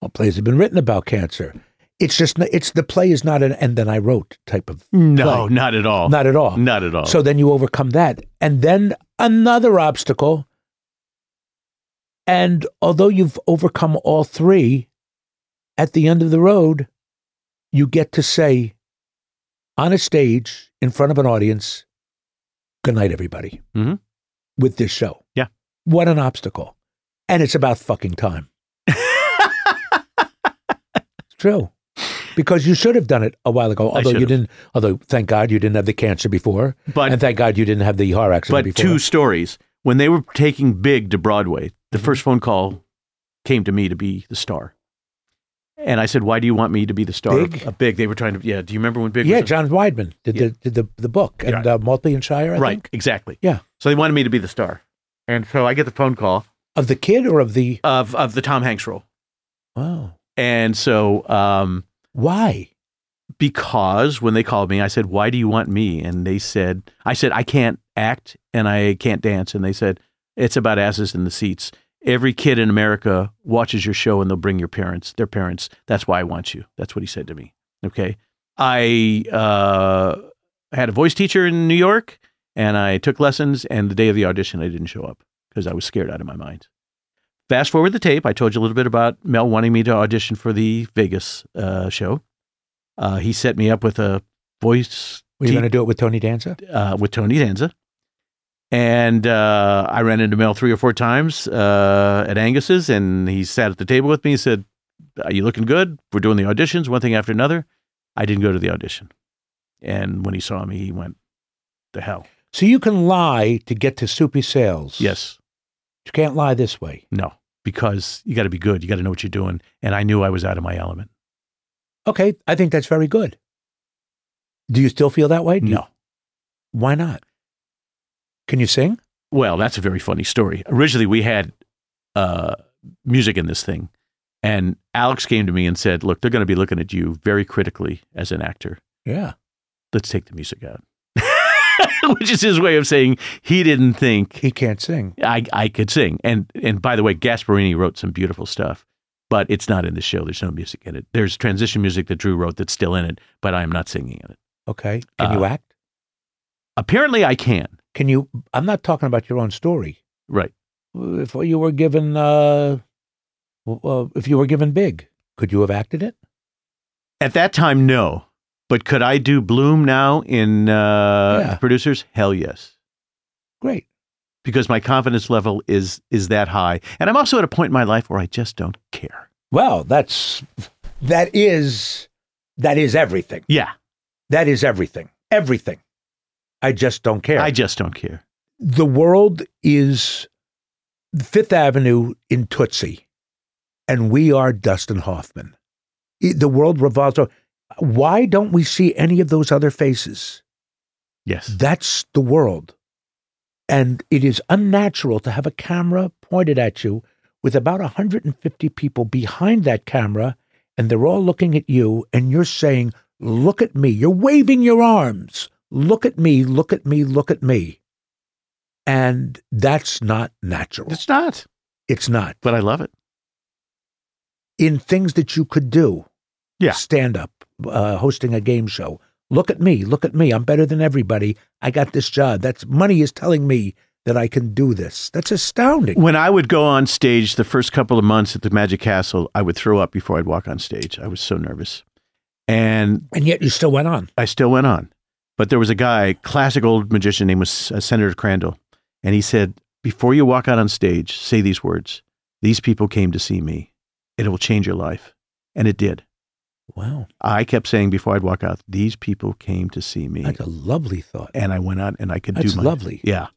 Well, plays have been written about cancer. It's just it's the play is not an and then I wrote type of No, play. not at all. not at all. Not at all. So then you overcome that. And then another obstacle. And although you've overcome all three, at the end of the road, you get to say on a stage in front of an audience, good night, everybody, Mhm. with this show. Yeah. What an obstacle. And it's about fucking time. it's true. Because you should have done it a while ago, although you didn't, although thank God you didn't have the cancer before. but and thank God you didn't have the car accident but before. two stories. When they were taking Big to Broadway, the Mm-hmm. first phone call came to me to be the star. And I said, "Why do you want me to be the star?" Big? of- of Big. They were trying to. Yeah. Do you remember when Big? yeah, John Weidman did, Yeah. the, did the the book and Yeah. uh, Maltby and Shire, I right. think, Exactly. Yeah. So they wanted me to be the star, and so I get the phone call of the kid or of the of of the Tom Hanks role, wow. and so um, Why? because when they called me, I said, "Why do you want me?" And they said, "I said I can't act and I can't dance." And they said, "It's about asses in the seats. Every kid in America watches your show and they'll bring your parents, their parents. That's why I want you." That's what he said to me. Okay, I uh, had a voice teacher in New York, and I took lessons. And the day of the audition, I didn't show up because I was scared out of my mind. Fast forward the tape. I told you a little bit about Mel wanting me to audition for the Vegas uh, show. Uh, he set me up with a voice Were you going to do it with Tony Danza? uh, with Tony Danza. And uh, I ran into Mel three or four times uh, at Angus's, and he sat at the table with me. He said, Are you looking good? We're doing the auditions, one thing after another. I didn't go to the audition. And when he saw me, he went, The hell. So you can lie to get to soupy sales. Yes. You can't lie this way. No. Because you got to be good. You got to know what you're doing. And I knew I was out of my element. Okay, I think that's very good. Do you still feel that way? No. why not? Can you sing? Well, that's a very funny story. Originally, we had uh, music in this thing, and Alex came to me and said, "Look, they're going to be looking at you very critically as an actor. Yeah. Let's take the music out." Which is his way of saying he didn't think He can't sing. I, I could sing. And and by the way, Gasparini wrote some beautiful stuff, but it's not in the show. There's no music in it. There's transition music that Drew wrote that's still in it, but I am not singing in it. Okay. Can you Uh, act? Apparently, I can. Can you? I'm not talking about your own story. Right. If you were given, uh, well, if you were given big, could you have acted it? At that time, no. But could I do Bloom now in uh, Yeah. producers? Hell yes. Great. Because my confidence level is is that high, and I'm also at a point in my life where I just don't care. Well, that's that is that is everything. Yeah, That is everything. Everything. I just don't care. I just don't care. the world is Fifth Avenue in Tootsie, and we are Dustin Hoffman. The world revolves. around- Why don't we see any of those other faces? Yes. That's the world. And it is unnatural to have a camera pointed at you with about 150 people behind that camera, and they're all looking at you, and you're saying, Look at me. You're waving your arms. Look at me, look at me, look at me. And that's not natural. It's not, It's not. but I love it. In things that you could do, Yeah. stand up, uh, hosting a game show. Look at me, look at me. I'm better than everybody. I got this job. That's money is telling me that I can do this. That's astounding. When I would go on stage the first couple of months at the Magic Castle, I would throw up before I'd walk on stage. I was so nervous, and And yet you still went on. I still went on. But there was a guy, classic old magician, name was uh, Senator Crandall, and he said, "Before you walk out on stage, say these words: These people came to see me. It will change your life," and it did. Wow. I kept saying before I'd walk out, "These people came to see me," That's a lovely thought. and I went out and I could That's do my lovely. Yeah.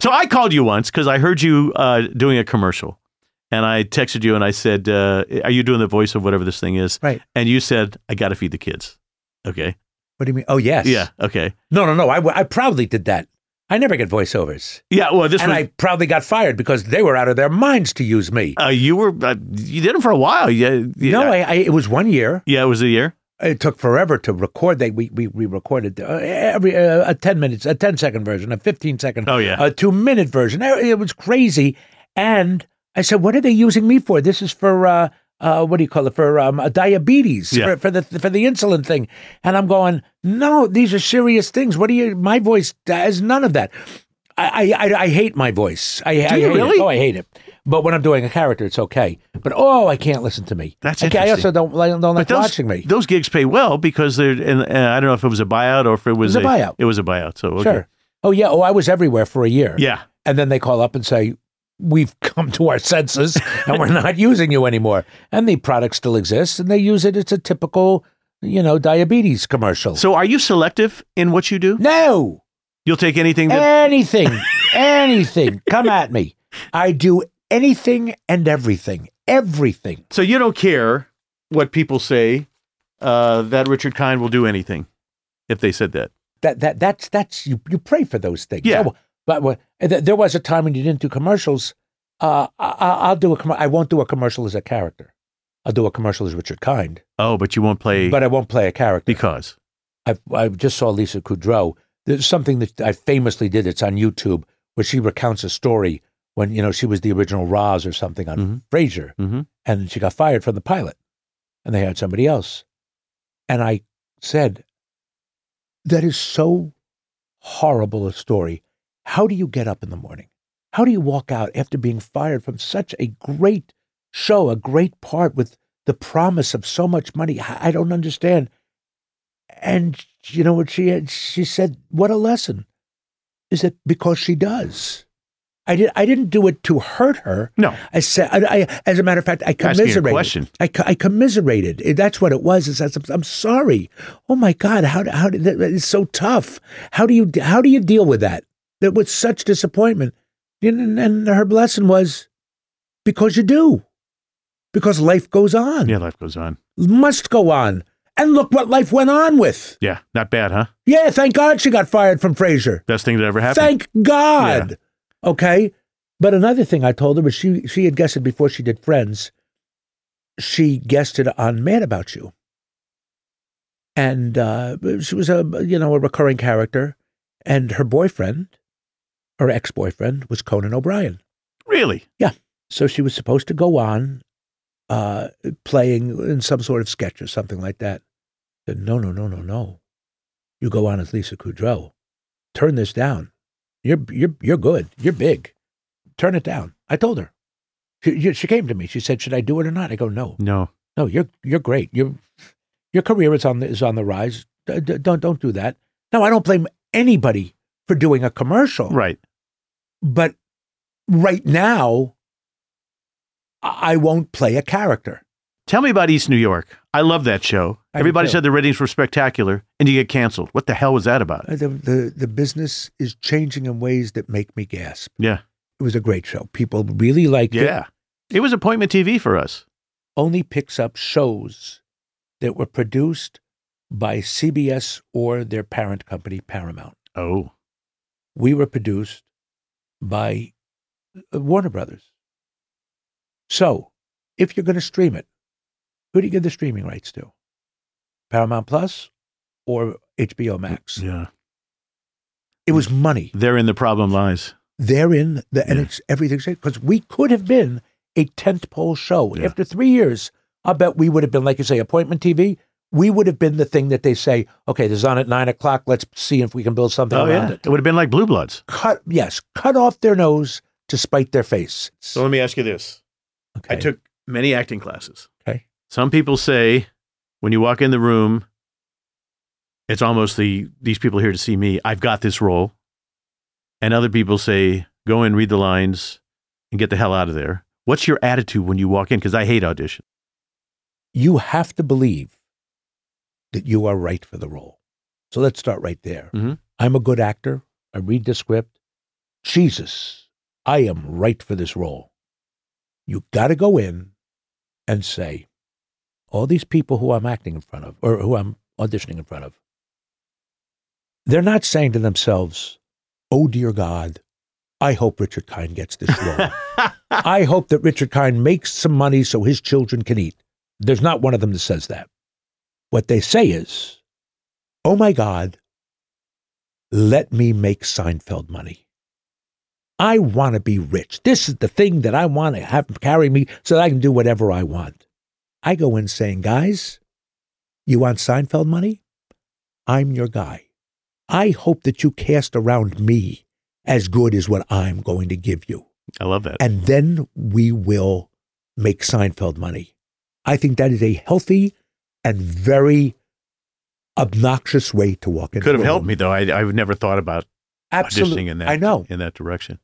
So I called you once because I heard you uh, doing a commercial, and I texted you and I said, uh, "Are you doing the voice of whatever this thing is?" Right. And you said, "I got to feed the kids." Okay. What do you mean? Oh, yes. Yeah. Okay. No, no, no. I, I proudly did that. I never get voiceovers. Yeah. Well, this and was. I probably got fired because they were out of their minds to use me. uh, you were uh, you did them for a while. Yeah. yeah. No, I, I, it was one year. Yeah, it was a year. It took forever to record. They we we, we recorded uh, every uh, a ten minutes, a 10 second version, a fifteen second, Oh, yeah. a two minute version. It it was crazy. And I said, "What are they using me for? This is for uh, what do you call it? For um, uh, diabetes, Yeah. for, for the for the insulin thing." And I'm going, "No, these are serious things. What do you? My voice has none of that. I I, I, hate my voice. I, I you hate it. really? Oh, I hate it. But when I'm doing a character, it's okay. But oh, I can't listen to me. That's okay, I also don't like don't like those, watching me. Those gigs pay well because they're. And uh, I don't know if it was a buyout or if it was, was a buyout. It was a buyout. So okay. Sure. Oh yeah. Oh, I was everywhere for a year. Yeah. And then they call up and say, "We've come to our senses, and we're not using you anymore." And the product still exists, and they use it. It's a typical, you know, diabetes commercial. So are you selective in what you do? no, You'll take anything that. anything, anything. Come at me. I do anything and everything. Everything. So you don't care what people say. Uh, that Richard Kind will do anything if they said that. That that that's that's you. You pray for those things. Yeah. Oh, but, there was a time when you didn't do commercials. Uh, I, I- I'll do a. commer- I won't do a commercial as a character. I'll do a commercial as Richard Kind, Oh, but you won't play but I won't play a character. because. I I just saw Lisa Kudrow. There's something that I famously did. It's on YouTube where she recounts a story when you know she was the original Roz or something on Mhm. Frasier, hmm and she got fired from the pilot, and they had somebody else. And I said, "That is so horrible a story. How do you get up in the morning? How do you walk out after being fired from such a great show, a great part with the promise of so much money? I don't understand." And you know what she had? She said, "What a lesson! Is it because she does?" I did. I didn't do it to hurt her. No. I said, I, I, as a matter of fact, I commiserated. question. I, I commiserated. That's what it was. Is I'm, I'm sorry. Oh my God! How how did that, it's so tough? How do you how do you deal with that? That was such disappointment. And, and her lesson was because you do, because life goes on, Yeah, life goes on. must go on. And look what life went on with. Yeah, not bad, huh? Yeah, thank God she got fired from Frasier. Best thing that ever happened. Thank God. Okay. But another thing I told her was she she had guessed it before she did Friends. She guessed it on Mad About You. And uh, she was a you know a recurring character, and her boyfriend, her ex boyfriend, was Conan O'Brien. really? Yeah. So she was supposed to go on, uh, playing in some sort of sketch or something like that. Said, no, no, no, no, no. You go on as Lisa Kudrow. Turn this down. You're you're you're good. You're big. Turn it down. I told her. She, she- came to me. She said, "Should I do it or not?" I go, "No, No. no. You're you're great. Your your career is on the is on the rise. D- d- don't don't do that." No, I don't blame anybody for doing a commercial Right. But right now I won't play a character. Tell me about East New York. I love that show. I Everybody said the ratings were spectacular, and you get canceled. What the hell was that about? Uh, The, the the business is changing in ways that make me gasp. Yeah. It was a great show. People really liked it. Yeah. It was appointment TV for us. Only picks up shows that were produced by CBS or their parent company Paramount. Oh. We were produced by uh, Warner Brothers. So, if you're going to stream it, who do you give the streaming rights to? Paramount Plus or HBO Max? Yeah. It was money. Therein the problem lies. They're in the, and Yeah. it's everything's because we could have been a tentpole show. Yeah. After three years, I bet we would have been, like you say, appointment TV. We would have been the thing that they say, okay, this is on at nine o'clock. Let's see if we can build something Oh, around yeah. it. It would have been like Blue Bloods. Cut, yes, cut off their nose to spite their face. So let me ask you this. okay. I took many acting classes. Okay. Some people say when you walk in the room, it's almost the these people here to see me. I've got this role. And other people say, go in, read the lines, and get the hell out of there. What's your attitude when you walk in? Because I hate audition. you have to believe that you are right for the role. So let's start right there. Mhm. I'm a good actor. I read the script. Jesus, I am right for this role. You got to go in and say, all these people who I'm acting in front of, or who I'm auditioning in front of, they're not saying to themselves, oh dear God, I hope Richard Kind gets this role. I hope that Richard Kind makes some money so his children can eat. There's not one of them that says that. What they say is, oh my God, let me make Seinfeld money. I want to be rich. This is the thing that I want to have carry me so that I can do whatever I want. I go in saying, guys, you want Seinfeld money? I'm your guy. I hope that you cast around me as good as what I'm going to give you. I love that. And then we will make Seinfeld money. I think that is a healthy and very obnoxious way to walk into Could have helped room. me though. I I've never thought about Absolutely. auditioning in that. I know. in that direction.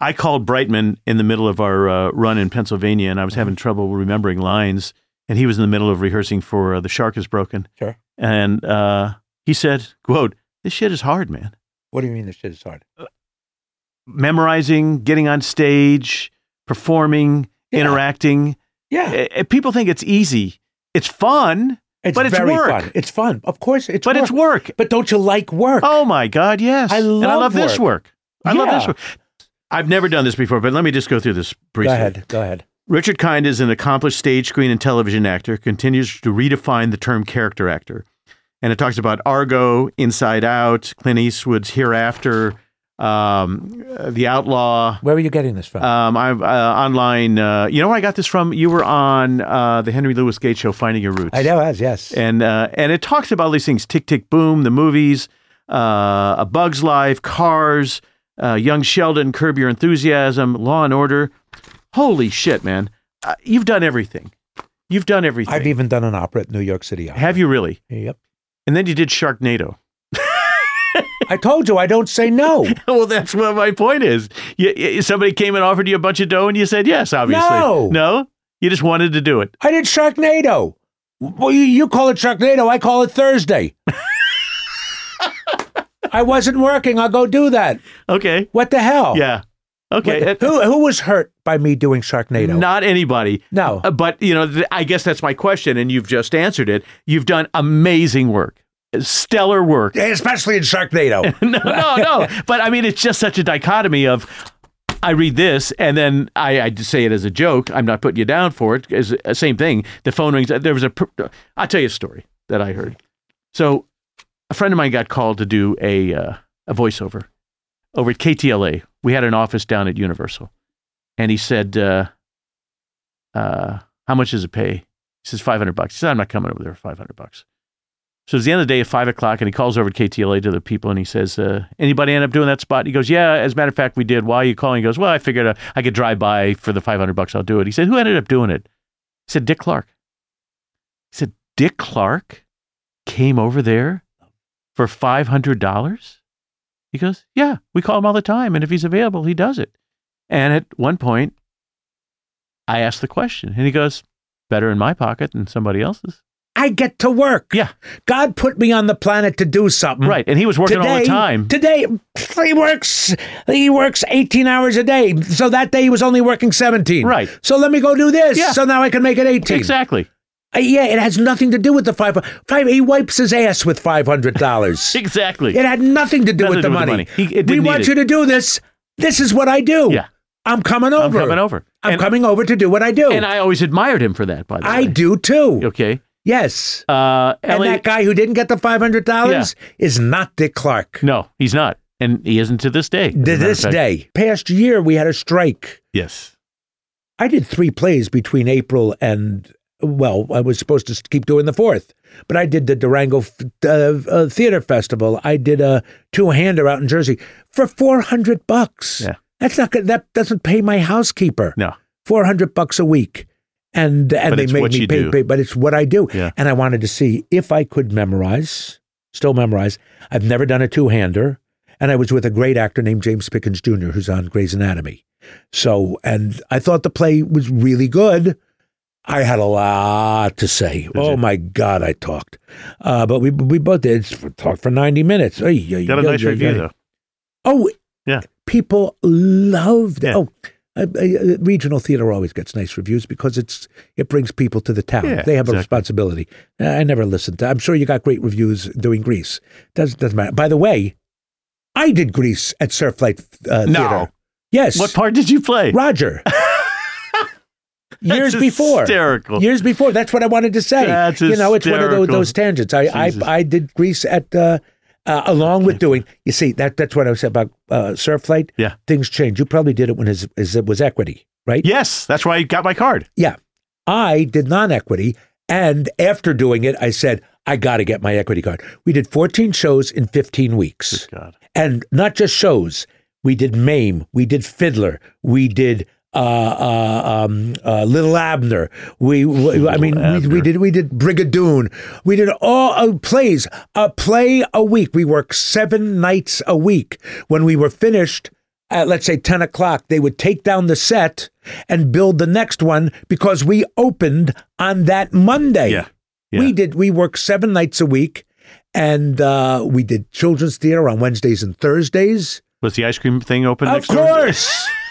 I called Brightman in the middle of our uh, run in Pennsylvania, and I Mm-hmm. was having trouble remembering lines. And he was in the middle of rehearsing for uh, "The Shark Is Broken," Sure. and uh, he said, "quote This shit is hard, man. What do you mean this shit is hard? Memorizing, getting on stage, performing, Yeah. interacting. Yeah. Uh, people think it's easy. It's fun, It's but it's work. fun. It's fun. Of course, it's but work. it's work. But don't you like work? Oh my God, yes. I and I love love this work. work. I love this work. I've never done this before, but let me just go through this briefly. go ahead. Go ahead. Richard Kind is an accomplished stage, screen, and television actor, continues to redefine the term character actor. And it talks about Argo, Inside Out, Clint Eastwood's Hereafter, um, The Outlaw. Where were you getting this from? Um, I'm uh, online. Uh, you know where I got this from? You were on uh, the Henry Louis Gates show, Finding Your Roots. I know as yes. And uh, and it talks about all these things: Tick Tick Boom, the movies, uh, A Bug's Life, Cars, uh, Young Sheldon, Curb Your Enthusiasm, Law and Order. Holy shit, man! Uh, you've done everything. You've done everything. I've even done an opera at New York City. Opera. Have you really? Yep. And then you did Sharknado. I told you I don't say no. well, that's what my point is. You, you- somebody came and offered you a bunch of dough, and you said yes. Obviously, No. no. You just wanted to do it. I did Sharknado. Well, you, you call it Sharknado. I call it Thursday. I wasn't working. I'll go do that. Okay. What the hell? Yeah. Okay. Who who was hurt by me doing Sharknado? Not anybody. No. Uh, but you know, th- I guess that's my question, and you've just answered it. You've done amazing work, stellar work. Especially in Sharknado. no, no, no. But I mean, it's just such a dichotomy of. I read this and then I, I say it as a joke. I'm not putting you down for it. It's the same thing. The phone rings. There was a. I'll tell you a story that I heard. So, a friend of mine got called to do a uh, a voiceover over at KTLA. We had an office down at Universal, and he said, uh, uh, "How much does it pay?" He says, 500 bucks. He said, I'm not coming over there for 500 bucks. So it's the end of the day at five o'clock, and he calls over to KTLA to the people, and he says, uh, "Anybody end up doing that spot?" He goes, "Yeah." As a matter of fact, we did. Why are you calling? He goes, "Well, I figured uh, I could drive by for the five hundred bucks. I'll do it." He said, "Who ended up doing it?" He said, "Dick Clark." He said, "Dick Clark came over there for five hundred dollars." He goes, "Yeah, we call him all the time, and if he's available, he does it." And at one point, I asked the question, and he goes, "Better in my pocket than somebody else's." I get to work. Yeah. God put me on the planet to do something. Right, and he was working today, all the time. Today he works he works 18 hours a day. So that day he was only working 17. Right. So let me go do this. Yeah. So now I can make it 18. Exactly. Uh, yeah, it has nothing to do with the five. five he wipes his ass with five hundred dollars. Exactly. it had nothing to do Nothing with to the do with the money. He- it we want need you it. to do this. This is what I do. Yeah. I'm coming over. I'm coming over. I'm and, coming over to do what I do. and I always admired him for that, by the I way. I do too. Okay. Yes. Uh, and LA that guy who didn't get the five hundred dollars is not Dick Clark. No, he's not. And he isn't to this day. To this day, past year we had a strike. Yes. I did three plays between April and well, I was supposed to keep doing the fourth, but I did the Durango uh, uh, Theater Festival. I did a two-hander out in Jersey for four hundred bucks. Yeah. that's not good. That doesn't pay my housekeeper. No. four hundred bucks a week, and and But they made me pay, pay. But it's what I do. Yeah. And I wanted to see if I could memorize. Still memorize. I've never done a two-hander, and I was with a great actor named James Pickens Jr., who's on Grey's Anatomy. So, and I thought the play was really good. I had a lot to say. oh you? my God, I talked. Uh, but we we both did talk for ninety minutes. Ay, Got a ay, nice review, though. Oh, Yeah. People loved it. Yeah. Oh, Uh, uh, regional theater always gets nice reviews because it's it brings people to the town. Yeah, they have a responsibility. Uh, I never listened to. I'm sure you got great reviews doing Grease. Doesn't doesn't matter. By the way, I did Grease at Surflight uh, No. Theater. Yes, What part did you play? Roger. Years before. hysterical. Years before. That's what I wanted to say. That's you know, it's one of those, those tangents. I, I. I did Grease at uh, uh, along with doing. You see, that that's what I was about uh, Surflight. Yeah. things change. You probably did it when his, his it was equity, right? Yes, that's why I got my card. Yeah. I did non-equity, and after doing it, I said I got to get my equity card. We did 14 shows in 15 weeks. God. and not just shows. We did Mame, we did Fiddler, we did uh, uh, um, uh, Little Abner. We, we I mean, we, we did we did Brigadoon. We did all uh, plays, a play a week. We worked seven nights a week. When we were finished. At let's say 10 o'clock, they would take down the set and build the next one because we opened on that Monday. Yeah. Yeah. We did, we worked seven nights a week and uh, we did children's theater on Wednesdays and Thursdays. Was the ice cream thing open Of next course.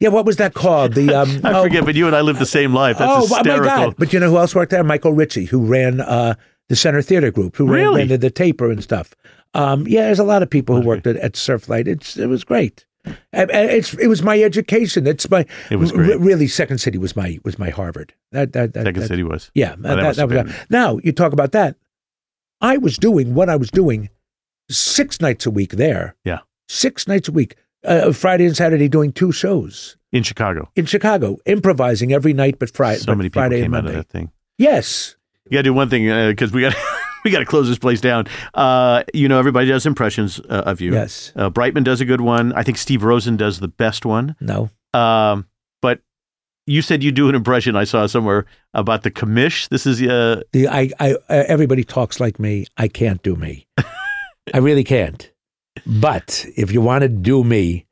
yeah, what was that called? The um, I oh, forget, but you and I lived the same life. That's oh my hysterical. God! But you know who else worked there? Michael Ritchie, who ran uh, the Center Theater Group, who ran, Really? ran the, the taper and stuff. Um, yeah, there's a lot of people who worked at, at Surflight. It's it was great. It's it was my education. It's my It was r- really Second City was my was my Harvard. That that, that Second that- City was. Yeah, Oh, that, that was now you talk about that. I was doing what I was doing six nights a week there. Yeah. six nights a week, uh, Friday and Saturday, doing two shows In Chicago. in Chicago, improvising every night, but Friday, So but many people Friday came out of that thing. Yes, You got to do one thing because we got we got to close this place down. Uh, you know, everybody does impressions uh, of you. Yes. Uh, Brightman does a good one. I think Steve Rosen does the best one. no, Um, but you said you do an impression I saw somewhere about the commish. This is uh, the I, I uh, everybody talks like me. I can't do me. I really can't. But if you want to do me,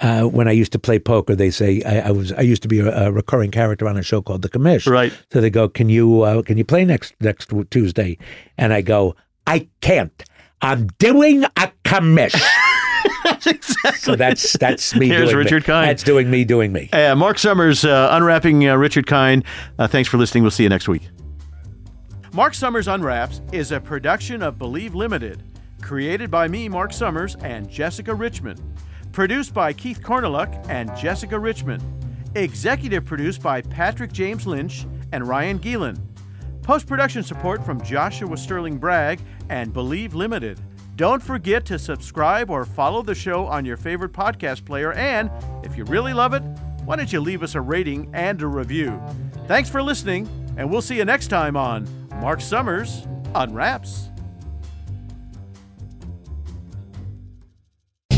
uh, when I used to play poker, they say I, I was I used to be a, a recurring character on a show called The Commish. right. So they go, "Can you uh, can you play next next Tuesday?" And I go, "I can't. I'm doing a commish." That's exactly. so that's that's me. Here's doing Richard me. Kind. That's doing me doing me. Uh, Marc Summers uh, unwrapping uh, Richard Kind. Uh, thanks for listening. We'll see you next week. Marc Summers Unwraps is a production of Believe Limited, created by me, Marc Summers, and Jessica Richmond. Produced by Keith Korneluk and Jessica Richmond. Executive produced by Patrick James Lynch and Ryan Geelan. Post production support from Joshua Sterling Bragg and Believe Limited. Don't forget to subscribe or follow the show on your favorite podcast player. And if you really love it, why don't you leave us a rating and a review? Thanks for listening, and we'll see you next time on Marc Summers Unwraps.